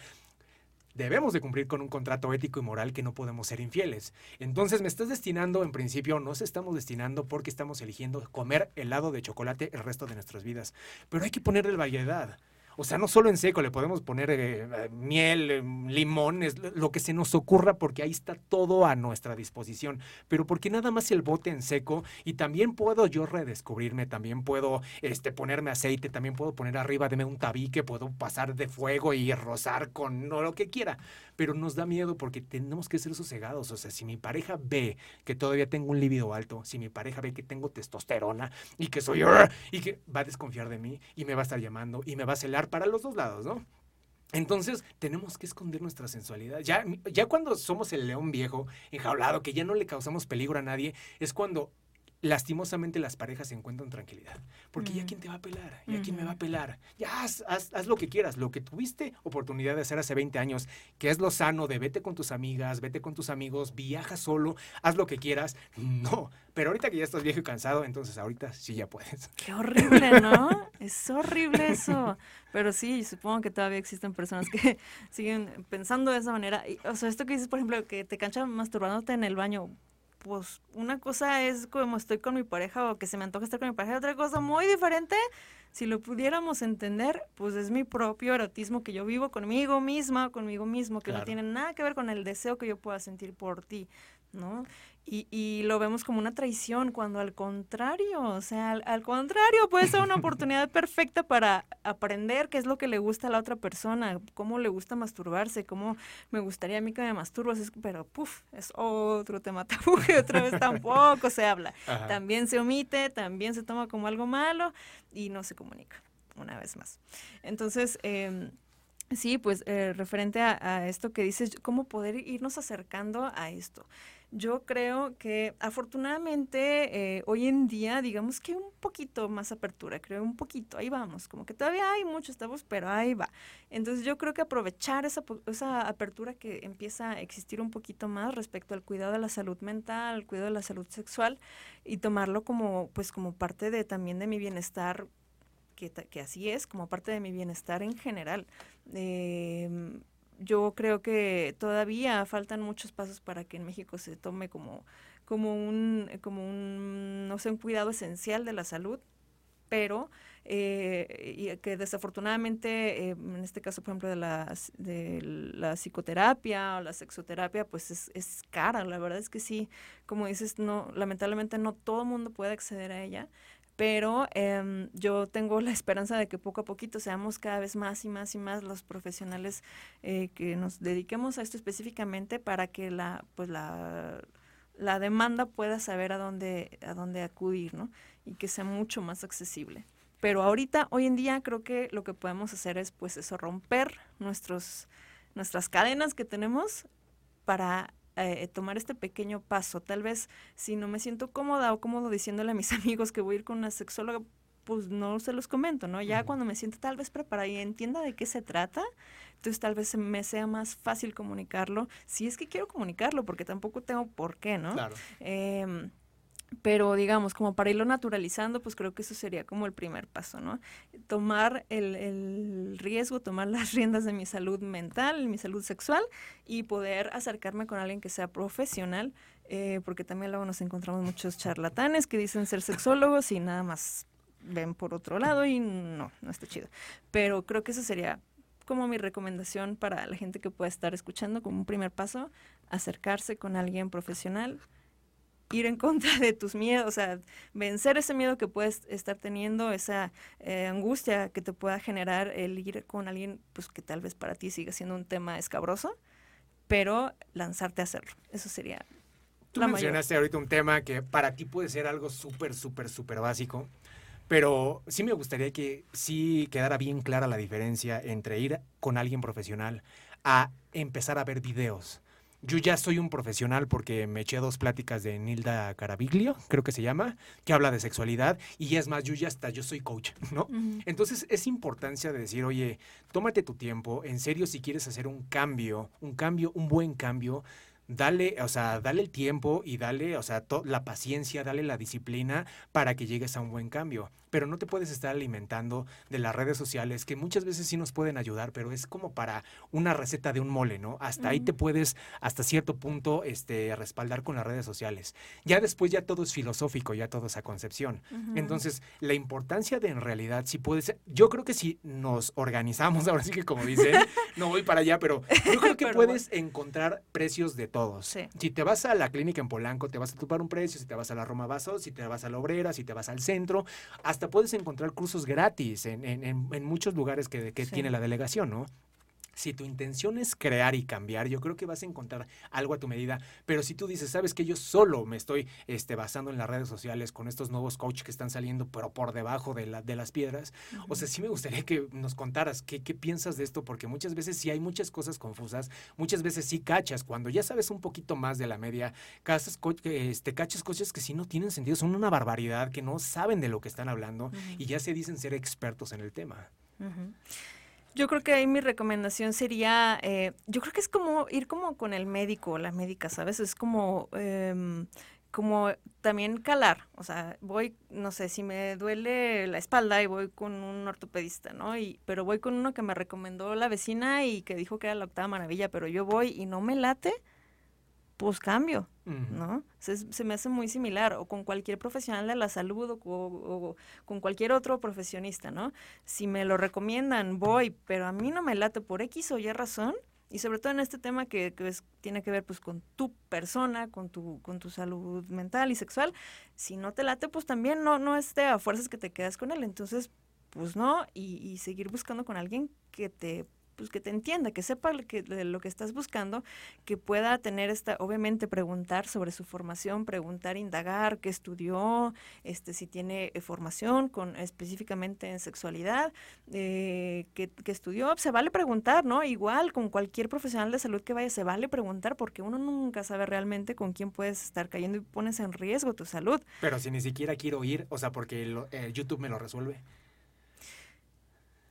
debemos de cumplir con un contrato ético y moral que no podemos ser infieles. Entonces me estás destinando, en principio, nos estamos destinando porque estamos eligiendo comer helado de chocolate el resto de nuestras vidas. Pero hay que ponerle variedad. O sea, no solo en seco, le podemos poner eh, eh, miel, em, limón, lo que se nos ocurra porque ahí está todo a nuestra disposición. Pero porque nada más el bote en seco y también puedo yo redescubrirme, también puedo este, ponerme aceite, también puedo poner arriba de un tabique, puedo pasar de fuego y rozar con no, lo que quiera. Pero nos da miedo porque tenemos que ser sosegados. O sea, si mi pareja ve que todavía tengo un líbido alto, si mi pareja ve que tengo testosterona y que soy y que va a desconfiar de mí y me va a estar llamando y me va a celar para los dos lados, ¿no? Entonces tenemos que esconder nuestra sensualidad. Ya, ya cuando somos el león viejo, enjaulado, que ya no le causamos peligro a nadie, es cuando lastimosamente las parejas encuentran tranquilidad. Porque ya quién te va a pelar, ya quién me va a pelar. Ya haz, haz, lo que quieras, lo que tuviste oportunidad de hacer hace 20 años, que es lo sano de vete con tus amigas, vete con tus amigos, viaja solo, haz lo que quieras. [laughs] No, pero ahorita que ya estás viejo y cansado, entonces ahorita sí ya puedes. Qué horrible, ¿no? [laughs] es horrible eso. Pero sí, supongo que todavía existen personas que [laughs] siguen pensando de esa manera. o sea, esto que dices, por ejemplo, que te canchan masturbándote en el baño, pues una cosa es como estoy con mi pareja o que se me antoja estar con mi pareja, otra cosa muy diferente, si lo pudiéramos entender, pues es mi propio erotismo que yo vivo conmigo misma, conmigo mismo, que no tiene nada que ver con el deseo que yo pueda sentir por ti, ¿no? Y, y, lo vemos como una traición, cuando al contrario, o sea, al, contrario, puede ser una oportunidad [laughs] perfecta para aprender qué es lo que le gusta a la otra persona, cómo le gusta masturbarse, cómo me gustaría a mí que me masturbas, pero puf, es otro tema tabú que otra vez tampoco se habla. [laughs] También se omite, también se toma como algo malo y no se comunica, una vez más. Entonces, eh, Sí, pues eh, referente a, esto que dices, cómo poder irnos acercando a esto. Yo creo que afortunadamente eh, hoy en día, digamos que un poquito más apertura, creo un poquito, ahí vamos, como que todavía hay muchos tabús, pero ahí va. Entonces yo creo que aprovechar esa, esa apertura que empieza a existir un poquito más respecto al cuidado de la salud mental, al cuidado de la salud sexual y tomarlo como, pues como parte de también de mi bienestar que, que, así es, como parte de mi bienestar en general. Eh, yo creo que todavía faltan muchos pasos para que en México se tome como, como un, como un, no sé, un cuidado esencial de la salud, pero eh, y que desafortunadamente, eh, en este caso, por ejemplo, de la, de la psicoterapia o la sexoterapia, pues es, es cara, la verdad es que sí, como dices, no, lamentablemente no todo el mundo puede acceder a ella, pero em, yo tengo la esperanza de que poco a poquito seamos cada vez más y más y más los profesionales eh, que nos dediquemos a esto específicamente para que la, pues la, la demanda pueda saber a dónde, a dónde acudir, ¿no? Y que sea mucho más accesible. Pero ahorita, hoy en día, creo que lo que podemos hacer es, pues eso, romper nuestros, nuestras cadenas que tenemos para eh, tomar este pequeño paso. Tal vez si no me siento cómoda o cómodo diciéndole a mis [laughs] amigos que voy a ir con una sexóloga, pues no se los comento, ¿no? Ya cuando me siento tal vez preparada y entienda de qué se trata, entonces tal vez me sea más fácil comunicarlo, si es que quiero comunicarlo, porque tampoco tengo por qué, ¿no? Claro. Em, pero digamos, como para irlo naturalizando, pues creo que eso sería como el primer paso, ¿no? Tomar el, el, riesgo, tomar [laughs] las riendas de mi salud mental, mi salud sexual y poder acercarme con alguien que sea profesional, eh, porque también luego nos encontramos muchos charlatanes que dicen ser sexólogos y nada más ven por otro lado y no, no está chido. Pero creo que eso sería como mi recomendación para la gente que pueda estar escuchando como un primer paso, acercarse con alguien profesional ir en contra de tus miedos, o sea, vencer ese miedo que puedes estar teniendo, esa eh, angustia que te pueda generar el ir con alguien pues que tal vez para ti siga siendo un tema escabroso, pero lanzarte a hacerlo. Eso sería Tú mencionaste ahorita un tema que para ti puede ser algo súper, súper, súper básico, pero sí me gustaría que sí quedara bien clara la diferencia entre ir con alguien profesional a empezar a ver videos yo ya soy un profesional porque me eché dos pláticas de Nilda Caraviglio, creo que se llama, que habla de sexualidad y es más, yo ya está, yo soy coach, [laughs] ¿no? Entonces es importancia de decir, oye, tómate tu tiempo, en serio si quieres hacer un cambio, un cambio, un buen cambio, dale, o sea, dale el tiempo y dale, o sea, la paciencia, dale la disciplina para que llegues a un buen cambio. Pero no te puedes estar alimentando de las redes sociales, que muchas veces sí nos pueden ayudar, pero es como para una receta de un mole, ¿no? Hasta ahí te puedes, hasta cierto punto, este, respaldar con las redes sociales. Ya después ya todo es filosófico, ya todo es a concepción. Entonces, la importancia de en realidad, si puedes, yo creo que si nos organizamos, [laughs] ahora sí que como dicen, no voy para allá, pero yo creo [laughs] que puedes encontrar precios de todos. Si te vas a la clínica en Polanco, te vas a topar un precio, si te vas a la Roma Vaso, si te vas a la Obrera, si te vas al centro, hasta puedes encontrar cursos gratis en, en, en muchos lugares que, que tiene la delegación, ¿no? Si tu intención es crear y cambiar, yo creo que vas a encontrar algo a tu medida. Pero si tú dices, sabes que yo solo me estoy este, basando en las redes sociales con estos nuevos coaches que están saliendo, pero por debajo de, la, de las piedras, o sea, sí me gustaría que nos contaras qué, qué piensas de esto, porque muchas veces sí hay muchas cosas confusas, muchas veces sí cachas. Cuando ya sabes un poquito más de la media, cachas, este, cachas coches que sí no tienen sentido, son una barbaridad, que no saben de lo que están hablando y ya se dicen ser expertos en el tema. Yo creo que ahí mi recomendación sería, eh, yo creo que es como ir como con el médico o la médica, ¿sabes? Es como, em, como también calar, o sea, voy, no sé, si me duele la espalda y voy con un ortopedista, ¿no? Y, pero voy con uno que me recomendó la vecina y que dijo que era la octava maravilla, pero yo voy y no me late, pues cambio, ¿no? Se, se, me hace muy similar, o con cualquier profesional de la salud o, con cualquier otro profesionista, ¿no? Si me lo recomiendan, voy, pero a mí no me late por X o Y razón, y sobre todo en este tema que, que tiene que ver pues con tu persona, con tu, con tu salud mental y sexual, si no te late, pues también no, no esté a fuerzas que te quedas con él, entonces, pues no, y, y seguir buscando con alguien que te pues que te entienda, que sepa lo que, lo que estás buscando, que pueda tener esta, obviamente preguntar sobre su formación, preguntar, indagar, qué estudió, este, si tiene eh, formación con específicamente en sexualidad, eh, que, estudió, se vale preguntar, ¿no? Igual con cualquier profesional de salud que vaya, se vale preguntar porque uno nunca sabe realmente con quién puedes estar cayendo y pones en riesgo tu salud. Pero si ni siquiera quiero ir, o sea, porque el YouTube me lo resuelve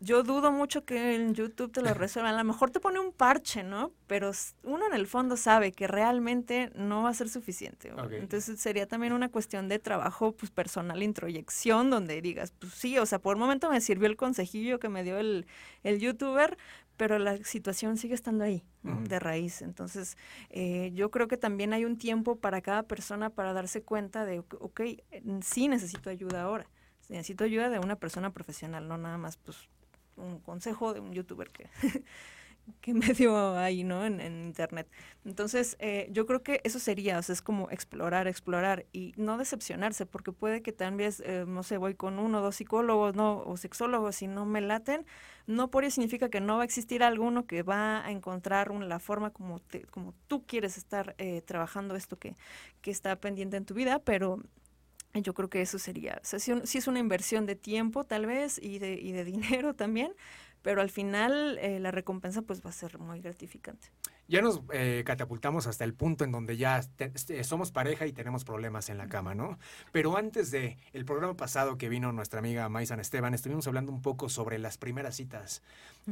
yo dudo mucho que en YouTube te lo resuelvan. A lo mejor te pone un parche, ¿no? Pero uno en el fondo sabe que realmente no va a ser suficiente. Entonces sería también una cuestión de trabajo pues, personal, introyección, donde digas, pues sí, o sea, por un momento me sirvió el consejillo que me dio el, el youtuber, pero la situación sigue estando ahí, de raíz. Entonces, eh, yo creo que también hay un tiempo para cada persona para darse cuenta de, ok, sí necesito ayuda ahora. Necesito ayuda de una persona profesional, no nada más pues un consejo de un youtuber que, [laughs] que me dio ahí, ¿no? En, internet. Entonces, eh, yo creo que eso sería, o sea, es como explorar, explorar y no decepcionarse, porque puede que también, eh, no sé, voy con uno o dos psicólogos, ¿no? O sexólogos y no me laten, no por ello significa que no va a existir alguno que va a encontrar la forma como, como tú quieres estar eh, trabajando esto que, que está pendiente en tu vida, pero yo creo que eso sería, o sea, sí, es una inversión de tiempo tal vez y de, y de [laughs] dinero también, pero al final eh, la recompensa pues va a ser muy gratificante ya nos eh, catapultamos hasta el punto en donde ya este, somos pareja y tenemos problemas en la cama, ¿no? Pero antes de el programa pasado que vino nuestra amiga Maisan Esteban, estuvimos hablando un poco sobre las primeras citas.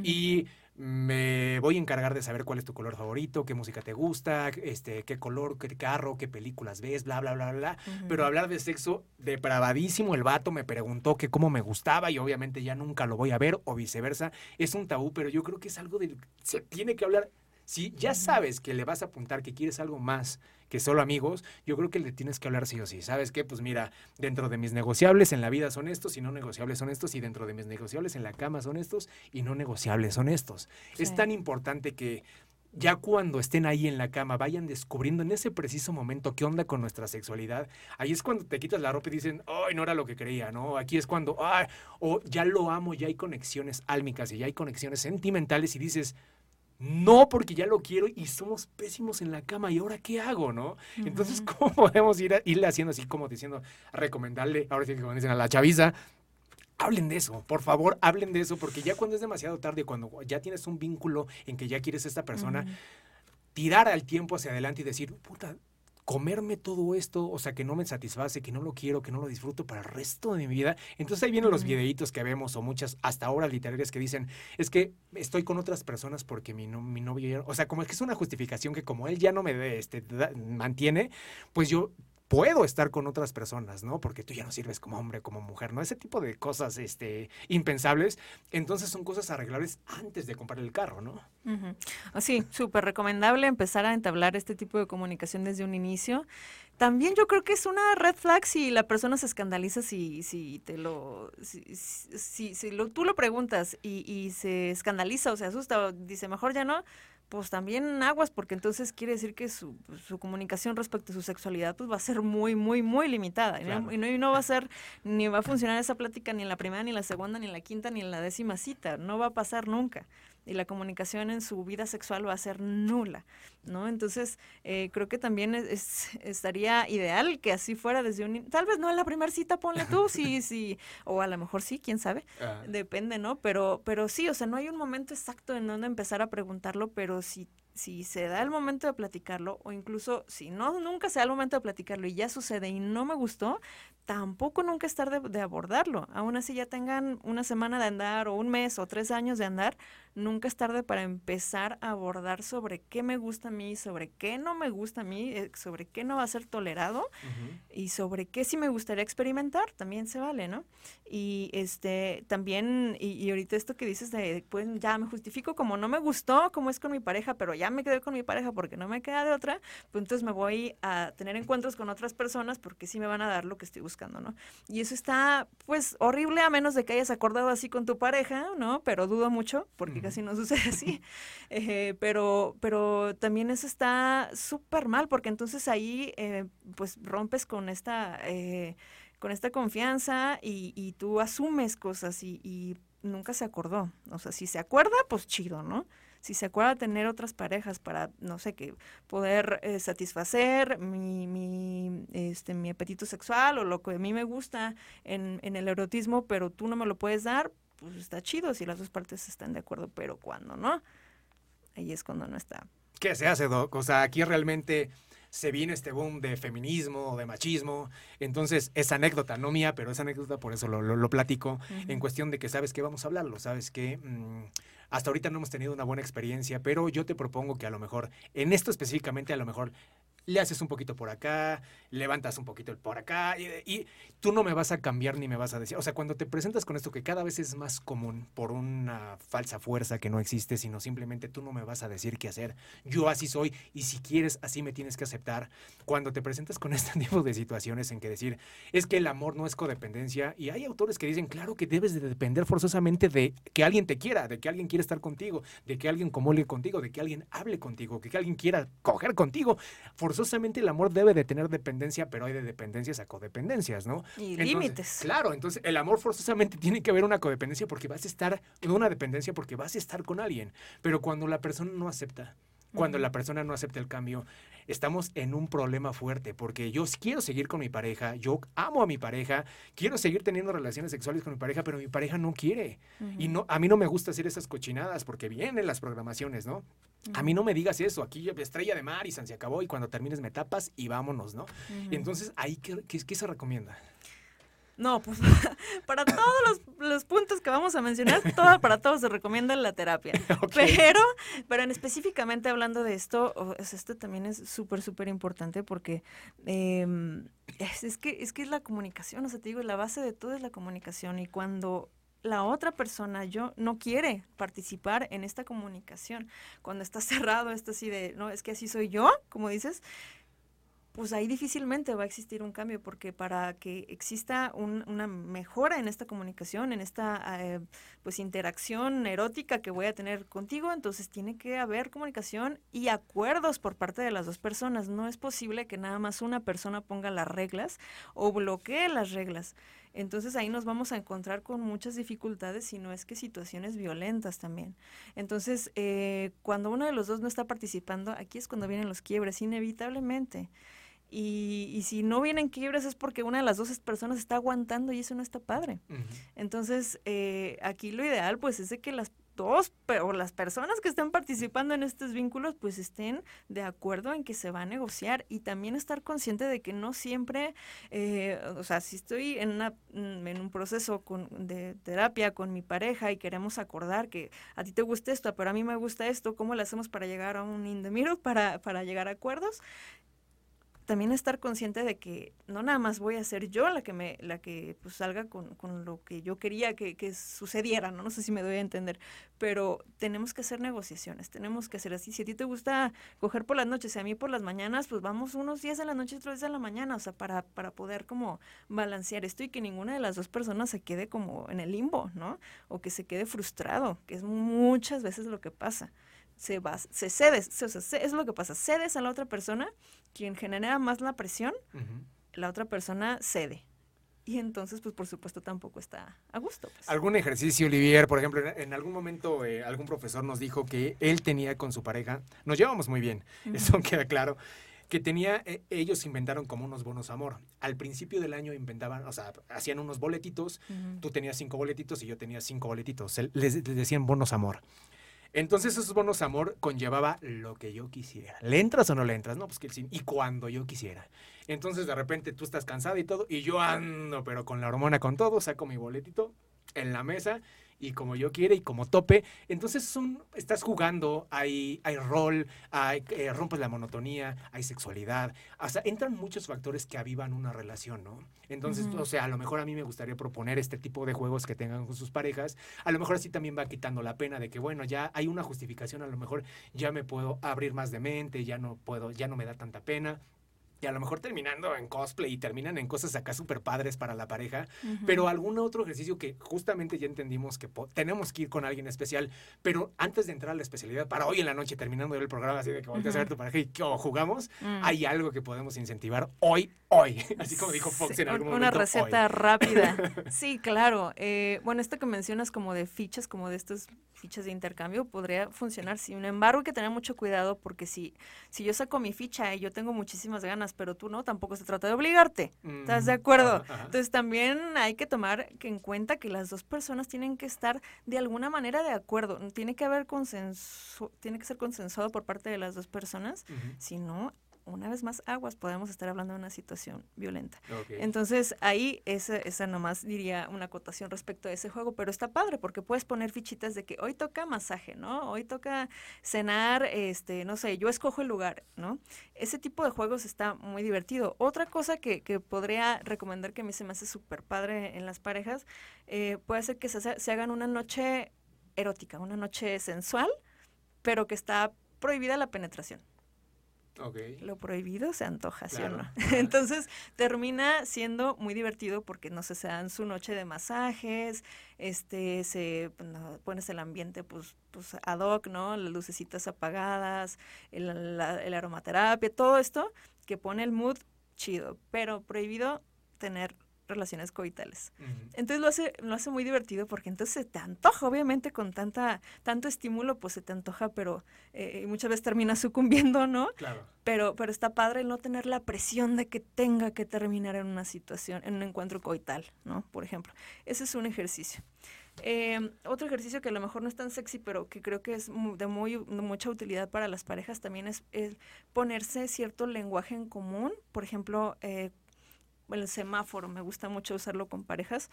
Y me voy a encargar de saber cuál es tu color favorito, qué música te gusta, este, qué color, qué carro, qué películas ves, bla, bla, bla, bla. Pero hablar de sexo, depravadísimo, el vato me preguntó que cómo me gustaba y obviamente ya nunca lo voy a ver o viceversa. Es un tabú, pero yo creo que es algo del... Se tiene que hablar si ya sabes que le vas a apuntar que quieres algo más que solo amigos, yo creo que le tienes que hablar sí o sí. ¿Sabes qué? Pues mira, dentro de mis negociables en la vida son estos y no negociables son estos, y dentro de mis negociables en la cama son estos y no negociables son estos. Es tan importante que ya cuando estén ahí en la cama vayan descubriendo en ese preciso momento qué onda con nuestra sexualidad. Ahí es cuando te quitas la ropa y dicen, ay, no era lo que creía, ¿no? Aquí es cuando, ay, o ya lo amo, ya hay conexiones álmicas y ya hay conexiones sentimentales y dices, no, porque ya lo quiero y somos pésimos en la cama. ¿Y ahora qué hago, no? Entonces, ¿cómo podemos ir irle haciendo así como diciendo, recomendarle, ahora sí que como dicen a la chaviza, hablen de eso, por favor, hablen de eso, porque ya cuando es demasiado tarde, cuando ya tienes un vínculo en que ya quieres a esta persona, tirar al tiempo hacia adelante y decir, puta, comerme todo esto, o sea, que no me satisface, que no lo quiero, que no lo disfruto para el resto de mi vida. Entonces ahí vienen los videitos que vemos o muchas hasta ahora literarias que dicen, es que estoy con otras personas porque mi, no, mi novio, o sea, como es que es una justificación que como él ya no me este, mantiene, pues yo puedo estar con otras personas, ¿no? Porque tú ya no sirves como hombre, como mujer, ¿no? Ese tipo de cosas este, impensables. Entonces son cosas arreglables antes de comprar el carro, ¿no? Ah, sí, súper recomendable empezar a entablar este tipo de comunicación desde un inicio. También yo creo que es una red flag si la persona se escandaliza si, si te lo, si, si, lo, tú lo preguntas y, y se escandaliza o se asusta o dice mejor ya no, pues también aguas, porque entonces quiere decir que su, su, comunicación respecto a su sexualidad pues va a ser muy, muy, muy limitada. Y, no, y, no, va a ser, ni va a funcionar esa plática ni en la primera, ni en la segunda, ni en la quinta, ni en la décima cita. No va a pasar nunca y la comunicación en su vida sexual va a ser nula, ¿no? Entonces, eh, creo que también es, estaría ideal que así fuera desde un... Tal vez no en la primera cita, ponle tú, [laughs] sí, sí, o a lo mejor sí, quién sabe, ah. depende, ¿no? Pero, pero sí, o sea, no hay un momento exacto en donde empezar a preguntarlo, pero si si se da el momento de platicarlo o incluso si no nunca se da el momento de platicarlo y ya sucede y no me gustó, tampoco nunca es tarde de abordarlo. Aún así ya tengan una semana de andar o un mes o tres años de andar, nunca es tarde para empezar a abordar sobre qué me gusta a mí, sobre qué no me gusta a mí, eh, sobre qué no va a ser tolerado y sobre qué sí me gustaría experimentar, también se vale, ¿no? Y este también, y, ahorita esto que dices de, pues ya me justifico como no me gustó, como es con mi pareja, pero ya me quedé con mi pareja porque no me queda de otra, pues entonces me voy a tener encuentros con otras personas porque sí me van a dar lo que estoy buscando, ¿no? Y eso está, pues, horrible a menos de que hayas acordado así con tu pareja, ¿no? Pero dudo mucho porque casi no [laughs] sucede así. Eh, pero, pero también eso está súper mal porque entonces ahí, eh, pues, rompes con esta... Eh, con esta confianza y, y tú asumes cosas y, y, nunca se acordó. O sea, si se acuerda, pues chido, ¿no? Si se acuerda tener otras parejas para, no sé, que poder eh, satisfacer mi, mi, este, mi apetito sexual o lo que a mí me gusta en, en el erotismo, pero tú no me lo puedes dar, pues está chido si las dos partes están de acuerdo, pero cuando no, ahí es cuando no está. ¿Qué se hace, Doc? O sea, aquí realmente se vino este boom de feminismo, de machismo. Entonces, es anécdota, no mía, pero es anécdota, por eso lo, lo, platico, en cuestión de que sabes que vamos a hablarlo, sabes que mm, hasta ahorita no hemos tenido una buena experiencia, pero yo te propongo que a lo mejor, en esto específicamente, a lo mejor le haces un poquito por acá, levantas un poquito por acá, y, tú no me vas a cambiar ni me vas a decir. O sea, cuando te presentas con esto que cada vez es más común por una falsa fuerza que no existe, sino simplemente tú no me vas a decir qué hacer, yo así soy, y si quieres, así me tienes que aceptar. Cuando te presentas con [laughs] este tipo de situaciones en que decir, es que el amor no es codependencia, y hay autores que dicen, claro que debes de depender forzosamente de que alguien te quiera, de que alguien quiera estar contigo, de que alguien comulgue contigo, de que alguien hable contigo, que alguien quiera coger contigo forzosamente el amor debe de tener dependencia, pero hay de dependencias a codependencias, ¿no? Y límites. Claro, entonces el amor forzosamente [laughs] tiene que haber una codependencia porque vas a estar, una dependencia porque vas a estar con alguien, pero cuando la persona no acepta, cuando la persona no acepta el cambio, estamos en un problema fuerte porque yo quiero seguir con mi pareja, yo amo a mi pareja, quiero seguir teniendo relaciones sexuales con mi pareja, pero mi pareja no quiere. Y no a mí no me gusta hacer esas cochinadas porque vienen las programaciones, ¿no? A mí no me digas eso, aquí estrella de mar y se acabó y cuando termines me tapas y vámonos, ¿no? Entonces, ahí, ¿qué, qué, se recomienda? No, pues [laughs] para todos los, puntos que vamos a mencionar, todo, para todos se recomienda la terapia. [laughs] Pero, pero en específicamente hablando de esto, esto también es súper, súper importante porque em, es, es, que, es que es la comunicación, o sea, te digo, la base de todo es la comunicación y cuando la otra persona yo no quiere participar en esta comunicación. Cuando está [laughs] cerrado, esto así de, no, es que así soy yo, como dices, pues ahí difícilmente va a existir un cambio, porque para que exista una mejora en esta comunicación, en esta eh, pues interacción erótica que voy a tener contigo, entonces tiene que haber comunicación y acuerdos por parte de las dos personas. No es posible que nada más una persona ponga las reglas o bloquee las reglas. Entonces ahí nos vamos a encontrar con muchas dificultades, si no es que situaciones violentas también. Entonces, eh, cuando uno de los dos no está participando, aquí es cuando vienen los quiebres, inevitablemente. Y, y, si no vienen quiebres es porque una de las dos personas está aguantando y eso no está padre. Entonces, eh, aquí lo ideal pues es de que las todos, pero las personas que están participando en estos vínculos, pues estén de acuerdo en que se va a negociar y también estar consciente de que no siempre, eh, o sea, si estoy en, una, mm, en un proceso con, de terapia con mi pareja y queremos acordar que a ti te gusta esto, pero a mí me gusta esto, ¿cómo lo hacemos para llegar a un in the middle, para, para llegar a acuerdos? También estar consciente de que no nada más voy a ser yo la que me, la que pues, salga con, con lo que yo quería que, que, sucediera, ¿no? No sé si me doy a entender, pero tenemos que hacer negociaciones, tenemos que hacer así. Si a ti te gusta coger por las noches y a mí por las mañanas, pues vamos unos días de la noche y otros días de la mañana, o sea, para, para poder como balancear esto y que ninguna de las dos personas se quede como en el limbo, ¿no? O que se quede frustrado, que es muchas veces lo que pasa se va, se cedes, es lo que pasa, cedes a la otra persona, quien genera más la presión, la otra persona cede. Y entonces, pues por supuesto, tampoco está a gusto. Pues. ¿Algún ejercicio, Olivier? Por ejemplo, en, algún momento eh, algún profesor nos dijo que él tenía con su pareja, nos llevamos muy bien, eso [laughs] queda claro, que tenía, eh, ellos inventaron como unos bonos amor. Al principio del año inventaban, o sea, hacían unos boletitos, tú tenías cinco boletitos y yo tenía cinco boletitos, les, les decían bonos amor. Entonces esos bonos amor conllevaba lo que yo quisiera. ¿Le entras o no le entras? No, pues que sí. Y cuando yo quisiera. Entonces de repente tú estás cansada y todo, y yo ando, pero con la hormona con todo, saco mi boletito en la mesa y como yo quiere y como tope. Entonces son, estás jugando, hay, hay rol, hay, eh, rompes la monotonía, hay sexualidad. O sea, entran muchos factores que avivan una relación, ¿no? Entonces, o sea, a lo mejor a mí me gustaría proponer este tipo de juegos que tengan con sus parejas. A lo mejor así también va quitando la pena de que, bueno, ya hay una justificación, a lo mejor ya me puedo abrir más de mente, ya no puedo, ya no me da tanta pena y a lo mejor terminando en cosplay y terminan en cosas acá súper padres para la pareja, pero algún otro ejercicio que justamente ya entendimos que tenemos que ir con alguien especial, pero antes de entrar a la especialidad, para hoy en la noche, terminando el programa, así de que volteas a ver tu pareja y que jugamos, mm. hay algo que podemos incentivar hoy, hoy, [laughs] así como dijo Fox en algún momento. Una receta rápida. [laughs] Sí, claro. Eh, bueno, esto que mencionas como de fichas, como de estas fichas de intercambio, podría funcionar. Sin embargo, hay que tener mucho cuidado porque si, si yo saco mi ficha y yo tengo muchísimas ganas, pero tú no, tampoco se trata de obligarte. ¿Estás de acuerdo? Entonces también hay que tomar en cuenta que las dos personas tienen que estar de alguna manera de acuerdo. Tiene que haber consenso, tiene que ser consensuado por parte de las dos personas. Si no, una vez más aguas, podemos estar hablando de una situación violenta. Entonces, ahí esa, esa nomás diría una acotación respecto a ese juego, pero está padre porque puedes poner fichitas de que hoy toca masaje, ¿no? Hoy toca cenar, este, no sé, yo escojo el lugar, ¿no? Ese tipo de juegos está muy divertido. Otra cosa que, que podría recomendar que a mí se me hace súper padre en las parejas, eh, puede ser que se, se hagan una noche erótica, una noche sensual, pero que está prohibida la penetración. Lo prohibido se antoja, ¿sí o no? [laughs] Entonces termina siendo muy divertido porque no sé, se dan su noche de masajes, este, se pones el ambiente pues, pues ad hoc, ¿no? Las lucecitas apagadas, el, el aromaterapia, todo esto que pone el mood chido, pero prohibido tener relaciones coitales. Entonces lo hace, lo hace muy divertido porque entonces se te antoja, obviamente con tanta, tanto estímulo, pues se te antoja, pero eh, muchas veces termina [laughs] sucumbiendo, ¿no? Claro. Pero, pero está padre no tener la presión de que tenga que terminar en una situación, en un encuentro coital, ¿no? Por ejemplo. Ese es un ejercicio. Em, otro ejercicio que a lo mejor no es tan sexy, pero que creo que es de, muy, de mucha utilidad para las parejas también es, ponerse cierto lenguaje en común. Por ejemplo, eh, el semáforo, me gusta mucho usarlo con parejas.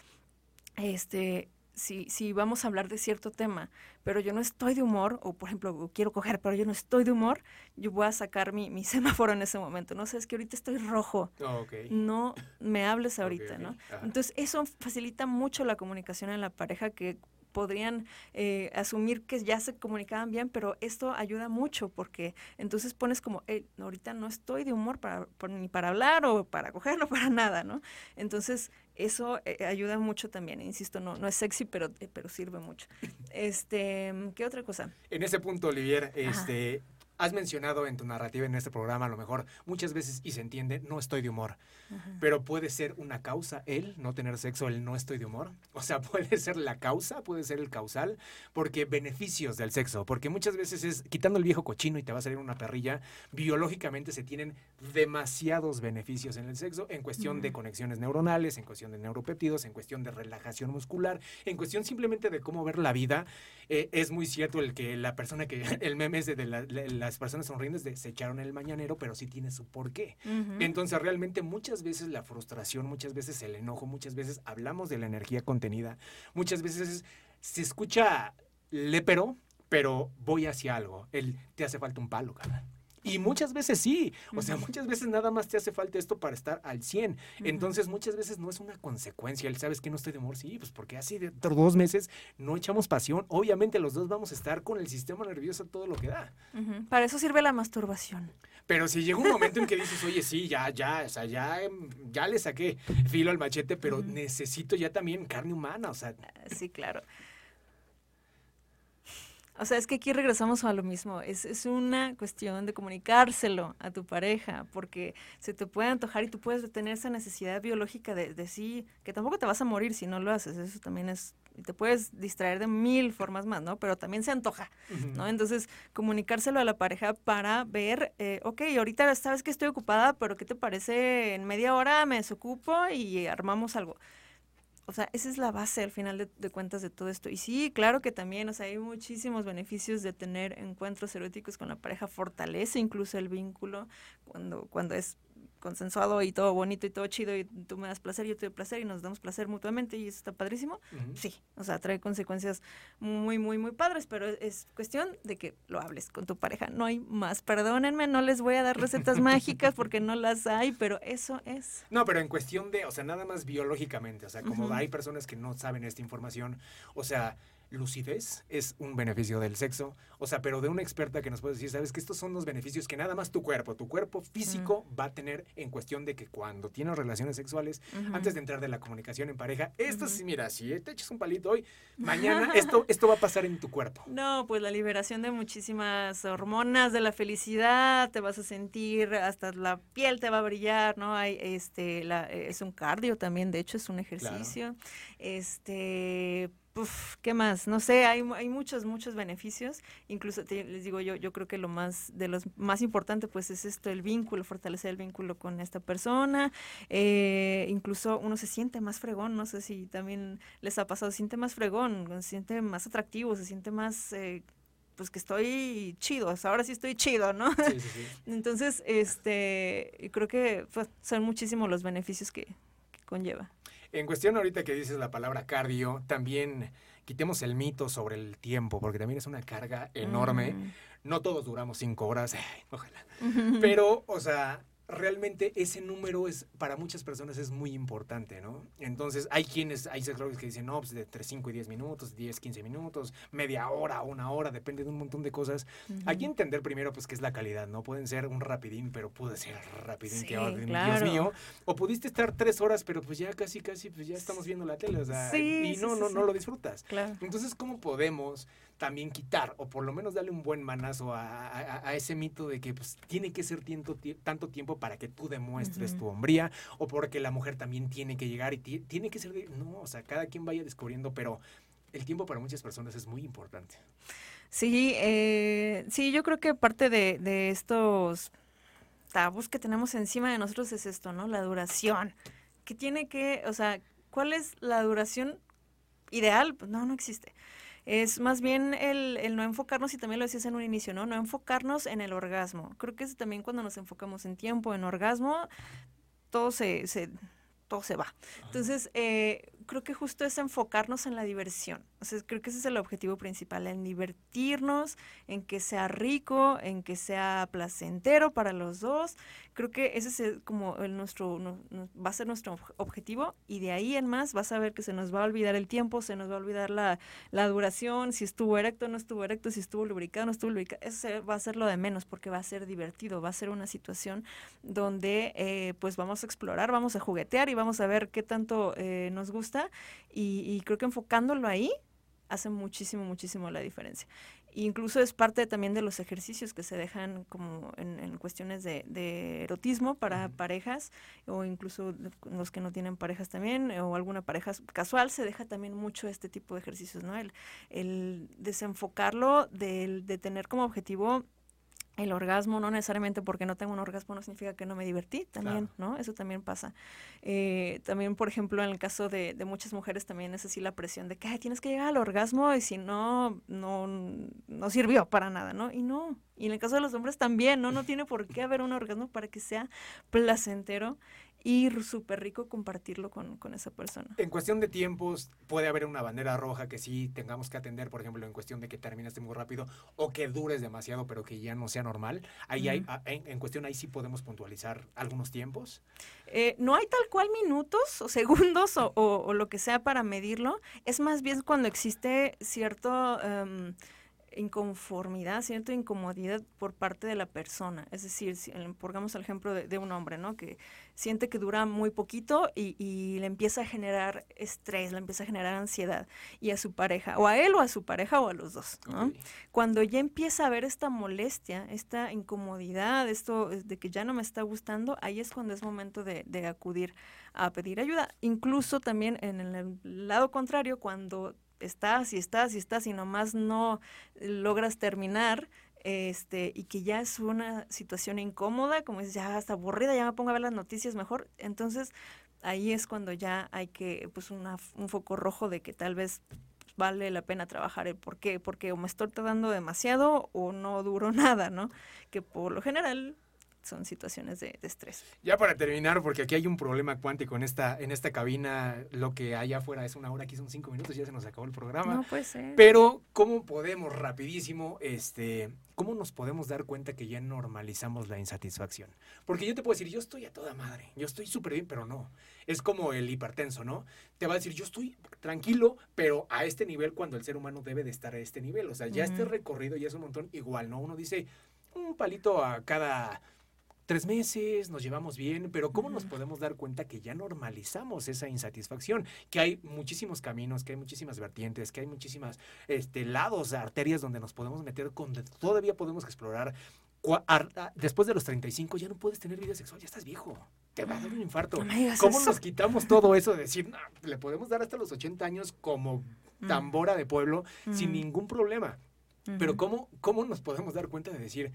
Este, si, si vamos a hablar de cierto tema, pero yo no estoy de humor, o por ejemplo, quiero coger, pero yo no estoy de humor, yo voy a sacar mi, mi [laughs] semáforo en ese momento. No sé, es que ahorita estoy rojo. Oh, no me hables ahorita, ¿no? Entonces, eso facilita mucho la comunicación en la pareja que podrían eh, asumir que ya se comunicaban bien, pero esto ayuda mucho porque entonces pones como, ahorita no estoy de humor para, ni para hablar o para cogerlo, [laughs] para nada, ¿no? Entonces eso eh, ayuda mucho también, insisto, no, no es sexy, pero, eh, pero sirve mucho. Este, ¿Qué otra cosa? En ese punto, Olivier, este, has mencionado en tu narrativa en este programa, a lo mejor muchas veces, y se entiende, no estoy de humor. Pero puede ser una causa el no tener sexo, el no estoy de humor. O sea, [laughs] puede ser la causa, puede ser el causal, porque beneficios del sexo, porque muchas veces es quitando el viejo cochino y te va a salir una perrilla, biológicamente se tienen demasiados beneficios en el sexo en cuestión de conexiones neuronales, en cuestión de neuropéptidos, en cuestión de relajación muscular, en cuestión simplemente de cómo ver la vida. Eh, es muy cierto el que la persona que, [laughs] el meme es de, las personas sonrientes de se echaron el mañanero, pero sí tiene su porqué. Entonces realmente muchas veces la frustración, muchas veces el enojo, muchas veces hablamos de la energía contenida, muchas veces se escucha lépero, pero voy hacia algo. El te hace falta un palo, cara. Y muchas veces sí, o sea, muchas veces nada más te hace falta esto para estar al 100. Entonces, muchas veces no es una consecuencia. Él sabes que no estoy de amor, sí, pues porque así de dos meses no echamos pasión. Obviamente los dos vamos a estar con el sistema nervioso todo lo que da. Para eso sirve la masturbación. Pero si llega un momento en que dices, oye, [laughs] sí, ya, ya, o sea, ya, ya le saqué filo al machete, pero necesito ya también carne humana, o sea. Sí, claro. O sea, es que aquí regresamos a lo mismo. Es, es una cuestión de comunicárselo a tu pareja, porque se te puede antojar y tú puedes tener esa necesidad biológica de, de sí, que tampoco te vas a morir si no lo haces. Eso también es, y te puedes distraer de mil formas más, ¿no? Pero también se antoja, ¿no? Entonces, comunicárselo a la pareja para ver, eh, ok, ahorita sabes que estoy ocupada, pero ¿qué te parece? En media hora me desocupo y armamos algo o sea, esa es la base al final de, cuentas de todo esto. Y sí, claro que también, o sea, hay muchísimos beneficios de tener encuentros eróticos con la pareja, fortalece incluso el vínculo cuando, cuando es consensuado y todo bonito y todo chido y tú me das placer, yo te doy placer y nos damos placer mutuamente y eso está padrísimo, sí, o sea, trae consecuencias muy, muy, muy padres, pero es cuestión de que lo hables con tu pareja, no hay más, perdónenme, no les voy a dar recetas mágicas porque no las hay, pero eso es. No, pero en cuestión de, o sea, nada más biológicamente, o sea, como hay personas que no saben esta información, o sea, lucidez es un beneficio del sexo, o sea, pero de una experta que nos puede decir, sabes que estos son los beneficios que nada más tu cuerpo, tu cuerpo físico va a tener en cuestión de que cuando tienes relaciones sexuales, antes de entrar de la comunicación en pareja, esto sí, mira, si te echas un palito hoy, [laughs] mañana esto, esto va a pasar en tu cuerpo. No, pues la liberación de muchísimas hormonas de la felicidad, te vas a sentir, hasta la piel te va a brillar, ¿no? Hay, este, la, es un cardio también, de hecho es un ejercicio. Este ¿qué más? No sé, hay, hay muchos, muchos beneficios. Incluso les digo yo, yo creo que lo más, de los más importante, pues es esto, el vínculo, fortalecer el vínculo con esta persona. Eh, incluso uno se siente más fregón, no sé si también les ha pasado, se siente más fregón, se siente más atractivo, se siente más... Eh, pues que estoy chido, ahora sí estoy chido, ¿no? Sí, sí, sí. [laughs] Entonces, este, creo que pues, son muchísimos los beneficios que conlleva. En cuestión ahorita que dices la palabra cardio, también quitemos el mito sobre el tiempo, porque también es una carga enorme. Mm. No todos duramos cinco horas, ojalá. Pero, o sea, realmente ese número es para muchas personas es muy importante, ¿no? Entonces, hay quienes, hay sexólogos que dicen, no, pues de entre 5 y 10 minutos, 10, 15 minutos, media hora, una hora, depende de un montón de cosas. Hay que entender primero, pues, qué es la calidad, ¿no? Pueden ser un rapidín, pero puede ser rapidín, que, oh, Dios mío. O pudiste estar tres horas, pero pues ya casi, casi, pues ya estamos viendo la tele, o sea, y no, no, no lo disfrutas. Claro. Entonces, ¿cómo podemos también quitar o por lo menos darle un buen manazo a, ese mito de que pues, tiene que ser tanto tiempo para que tú demuestres tu hombría o porque la mujer también tiene que llegar y tiene que ser de, no, o sea, cada quien vaya descubriendo, pero el tiempo para muchas personas es muy importante. Sí, eh, sí, yo creo que parte de, de estos tabús que tenemos encima de nosotros es esto, ¿no? La duración. Que tiene que, o sea, ¿cuál es la duración ideal? Pues no, no existe es más bien el, el, no enfocarnos, y también lo decías en un inicio, ¿no? No enfocarnos en el orgasmo. Creo que es también cuando nos enfocamos en tiempo, en orgasmo, todo se, se todo se va. Entonces, eh, creo que justo es enfocarnos en la diversión. O sea, creo que ese es el objetivo principal, en divertirnos, en que sea rico, en que sea placentero para los dos. Creo que ese es como el nuestro, va a ser nuestro objetivo y de ahí en más vas a ver que se nos va a olvidar el tiempo, se nos va a olvidar la, la duración, si estuvo erecto, no estuvo erecto, si estuvo lubricado, no estuvo lubricado. Eso va a ser lo de menos porque va a ser divertido, va a ser una situación donde eh, pues vamos a explorar, vamos a juguetear y vamos a ver qué tanto eh, nos gusta y, creo que enfocándolo ahí hace muchísimo, muchísimo la diferencia. incluso es parte también de los ejercicios que se dejan como en, cuestiones de, erotismo para parejas o incluso los que no tienen parejas también o alguna pareja casual, se deja también mucho este tipo de ejercicios, ¿no? El, el desenfocarlo, de tener como objetivo el orgasmo, no necesariamente porque no tengo un orgasmo no significa que no me divertí, también, ¿no? Eso también pasa. Eh, también, por ejemplo, en el caso de, de, muchas mujeres también es así la presión de que Ay, tienes que llegar al orgasmo y si no, no, no sirvió para nada, ¿no? Y no. Y en el caso de los hombres también, ¿no? No tiene por qué haber un orgasmo para que sea placentero y súper rico compartirlo con, esa persona. En cuestión de tiempos, puede haber una bandera roja que sí tengamos que atender, por ejemplo, en cuestión de que terminaste muy rápido o que dures demasiado, pero que ya no sea normal. Ahí hay, ah, en, cuestión, ahí sí podemos puntualizar algunos tiempos. Eh, no hay tal cual minutos o segundos o, lo que sea para medirlo. Es más bien cuando existe cierto... Em, inconformidad, cierta incomodidad por parte de la persona. Es decir, si, pongamos el ejemplo de, un hombre, ¿no? Que siente que dura muy poquito y, le empieza a generar estrés, le empieza a generar ansiedad. Y a su pareja, o a él o a su pareja o a los dos, ¿no? Cuando ya empieza a ver esta molestia, esta incomodidad, esto de que ya no me está gustando, ahí es cuando es momento de, de acudir a pedir ayuda. Incluso también en el lado contrario, cuando estás y estás y estás y nomás no logras terminar, este, y que ya es una situación incómoda, como es ya hasta aburrida, ya me pongo a ver las noticias mejor, entonces ahí es cuando ya hay que, pues una, un foco rojo de que tal vez vale la pena trabajar el por qué, porque o me estoy dando demasiado o no duro [laughs] nada, ¿no? Que por lo general son situaciones de, estrés. Ya para terminar, porque aquí hay un problema cuántico en esta, en esta cabina, lo que hay afuera es una hora, aquí son cinco minutos, ya se nos acabó el programa. No puede ser. Pero, ¿cómo podemos, rapidísimo, este, cómo nos podemos dar cuenta que ya normalizamos la insatisfacción? Porque yo te puedo decir, yo estoy a toda madre, yo estoy súper bien, pero no. Es como el hipertenso, ¿no? Te va a decir, yo estoy tranquilo, pero a este nivel cuando el ser humano debe de estar a este nivel. O sea, ya este recorrido ya es un montón igual, ¿no? Uno dice, un palito a cada tres meses, nos llevamos bien, pero ¿cómo nos podemos dar cuenta que ya normalizamos esa insatisfacción? Que hay muchísimos caminos, que hay muchísimas vertientes, que hay muchísimas este, lados, arterias donde nos podemos meter, donde todavía podemos explorar. Después de los 35 ya no puedes tener vida sexual, ya estás viejo. Te va a dar un infarto. ¿Cómo nos quitamos todo eso de decir, le podemos dar hasta los 80 años como mm. tambora de pueblo sin ningún problema? Pero ¿cómo, ¿cómo nos podemos dar cuenta de decir,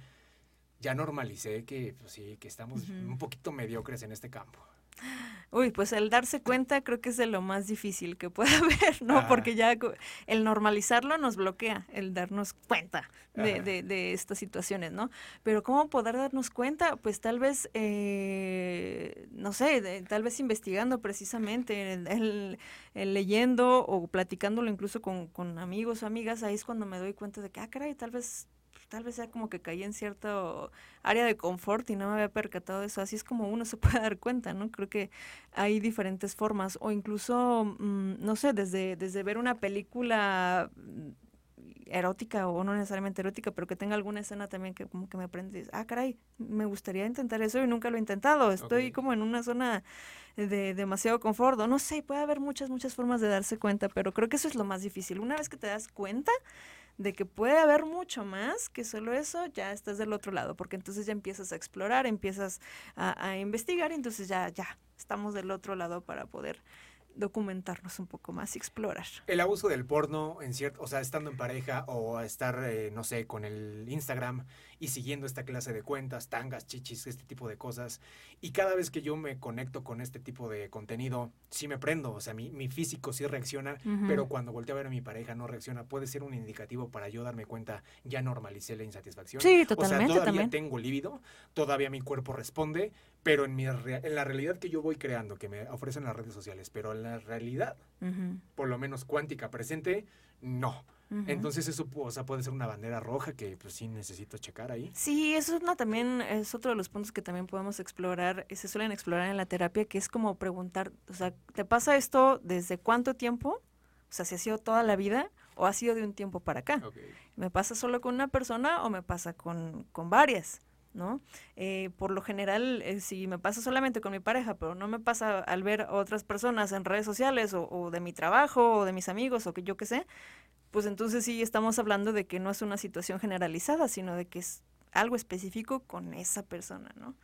ya normalicé que, pues sí, que estamos un poquito mediocres en este campo. Uy, pues el darse cuenta creo que es de lo más difícil que puede [laughs] haber, ¿no? Porque ya el normalizarlo nos bloquea, el darnos cuenta de, de, estas situaciones, ¿no? Pero ¿cómo poder darnos cuenta? Pues tal vez, eh, no sé, tal vez investigando precisamente, el, leyendo o platicándolo incluso con, con amigos o amigas, ahí es cuando me doy cuenta de que, ah, caray, tal vez tal vez sea como que caí en cierto área de confort y no me había percatado de eso. Así es como uno se [laughs] puede dar cuenta, ¿no? Creo que hay diferentes formas o incluso, mm, no sé, desde, desde ver una película mm, erótica o no necesariamente erótica, pero que tenga alguna escena también que como que me aprende, ah, caray, me gustaría intentar eso y nunca lo he intentado, estoy como en una zona de demasiado confort, o no sé, puede haber muchas, muchas formas de darse cuenta, pero creo que eso es lo más difícil. Una vez que te das cuenta, de que puede haber mucho más que solo eso, ya estás del otro lado, porque entonces ya empiezas a explorar, empiezas a, a investigar y entonces ya, ya estamos del otro lado para poder documentarnos un poco más y explorar. El abuso del porno, en cierto, o sea, estando en pareja o estar, eh, no sé, con el Instagram y siguiendo esta clase de cuentas, tangas, chichis, este tipo de cosas. Y cada vez que yo me conecto con este tipo de contenido, sí me prendo, o sea, mi, mi físico sí reacciona, pero cuando volteo a ver a mi pareja no reacciona, puede ser un indicativo para yo darme cuenta, ya normalicé la insatisfacción. Sí, totalmente. O sea, todavía tengo líbido, todavía mi cuerpo responde, pero en, mi, en la realidad que yo voy creando, que me ofrecen las redes sociales, pero en la realidad, por lo menos cuántica presente, no. Entonces eso o sea, puede ser una bandera roja que pues sí necesito checar ahí. Sí, eso es también es otro de los puntos que también podemos explorar, se suelen explorar en la terapia, que es como preguntar, o sea, ¿te pasa esto desde cuánto tiempo? O sea, si ha sido toda la vida o ha sido de un tiempo para acá. ¿Me pasa solo con una persona o me pasa con, con varias? ¿no? Eh, por lo general, eh, si me pasa solamente con mi pareja, pero no me pasa al ver a otras personas en redes sociales o, o, de mi trabajo o de mis amigos o que yo qué sé, pues entonces sí estamos hablando de que no es una situación generalizada, sino de que es algo específico con esa persona, ¿no?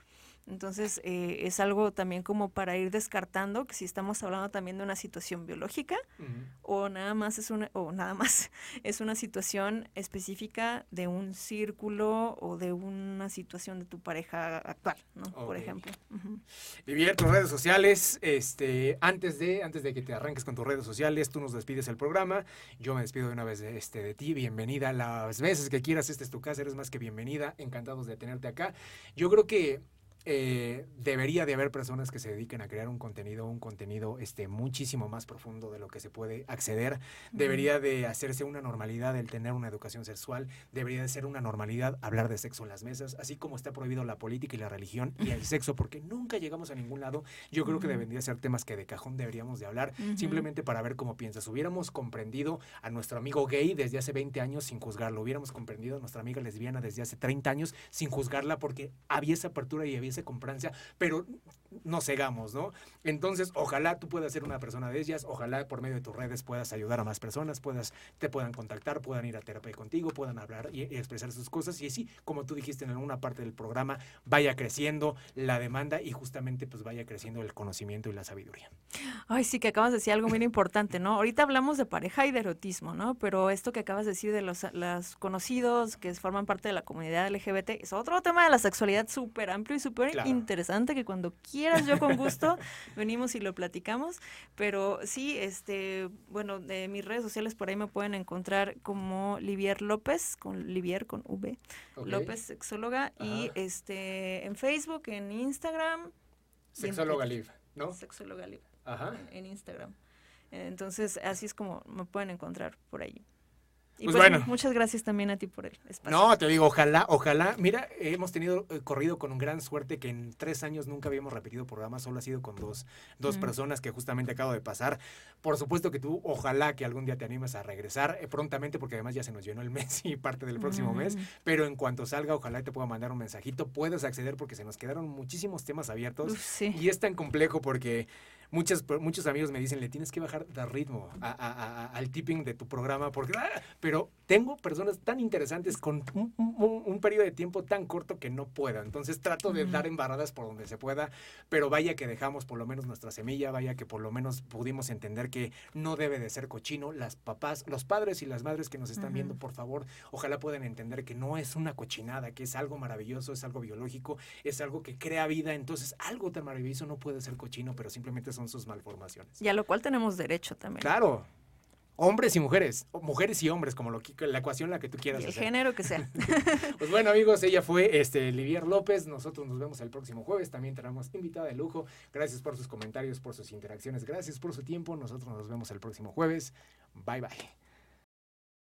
Entonces, eh, es algo también como para ir descartando que si estamos hablando también de una situación biológica o nada más es una o nada más [laughs] es una situación específica de un círculo o de una situación de tu pareja actual, ¿no? Por ejemplo. Vivir tus redes sociales, este, antes de antes de que te arranques con tus redes sociales, tú nos despides el programa. Yo me despido de una vez de, este, de ti. Bienvenida las veces que quieras. Esta es tu casa, eres más que bienvenida. Encantados de tenerte acá. Yo creo que eh, debería de haber personas que se dediquen a crear un contenido, un contenido este, muchísimo más profundo de lo que se puede acceder. Debería de hacerse una normalidad el tener una educación sexual. Debería de ser una normalidad hablar de sexo en las mesas, así como está prohibido la política y la religión y el sexo, porque nunca llegamos a ningún lado. Yo creo que debería ser temas que de cajón deberíamos de hablar, simplemente para ver cómo piensas. Hubiéramos comprendido a nuestro amigo gay desde hace 20 años sin juzgarlo. Hubiéramos comprendido a nuestra amiga lesbiana desde hace 30 años sin juzgarla porque había esa apertura y había con Francia, pero no cegamos, ¿no? Entonces, ojalá tú puedas ser una persona de ellas, ojalá por medio de tus redes puedas ayudar a más personas, puedas, te puedan contactar, puedan ir a terapia contigo, puedan hablar y, expresar sus cosas y así, como tú dijiste en alguna parte del programa, vaya creciendo la demanda y justamente pues vaya creciendo el conocimiento y la sabiduría. Ay, sí, que acabas de decir algo muy importante, ¿no? Ahorita hablamos de pareja y de erotismo, ¿no? Pero esto que acabas de decir de los, los conocidos que forman parte de la comunidad LGBT es otro tema de la sexualidad súper amplio y súper interesante que cuando quieras, yo con gusto, venimos y lo platicamos. Pero sí, este, bueno, de mis redes sociales por ahí me pueden encontrar como Livier López, con Livier con V, López sexóloga, y este en Facebook, en Instagram. Sexóloga Liv, ¿no? Sexóloga Liv. Ajá. en Instagram. Entonces, así es como me pueden encontrar por ahí. Y pues, pues, bueno. Muchas gracias también a ti por el espacio. No, te digo, ojalá, ojalá. Mira, hemos tenido eh, corrido con un gran suerte que en tres años nunca habíamos repetido programa, solo ha sido con dos, dos personas que justamente acabo de pasar. Por supuesto que tú, ojalá que algún día te animes a regresar eh, prontamente, porque además ya se nos llenó el mes [laughs] y parte del próximo mes. Pero en cuanto salga, ojalá te pueda mandar un mensajito. Puedes acceder porque se nos quedaron muchísimos temas abiertos. Y es tan complejo porque muchos, muchos amigos me dicen, le tienes que bajar de ritmo al tipping de tu programa, porque, ah", pero tengo personas tan interesantes con un, periodo de tiempo tan corto que no puedo. Entonces trato de dar embarradas por donde se pueda, pero vaya que dejamos por lo menos nuestra semilla, vaya que por lo menos pudimos entender que no debe de ser cochino. Las papás, los padres y las madres que nos están viendo, por favor, ojalá puedan entender que no es una cochinada, que es algo maravilloso, es algo biológico, es algo que crea vida. Entonces algo tan maravilloso no puede ser cochino, pero simplemente son sus malformaciones. Y a lo cual tenemos derecho también. Claro. Hombres y mujeres, mujeres y hombres, como lo, la ecuación la que tú quieras. el género que sea. [laughs] pues bueno, amigos, ella fue este Livier López. Nosotros nos vemos el próximo jueves. También tenemos invitada de lujo. Gracias por sus comentarios, por sus interacciones. Gracias por su tiempo. Nosotros nos vemos el próximo jueves. Bye bye.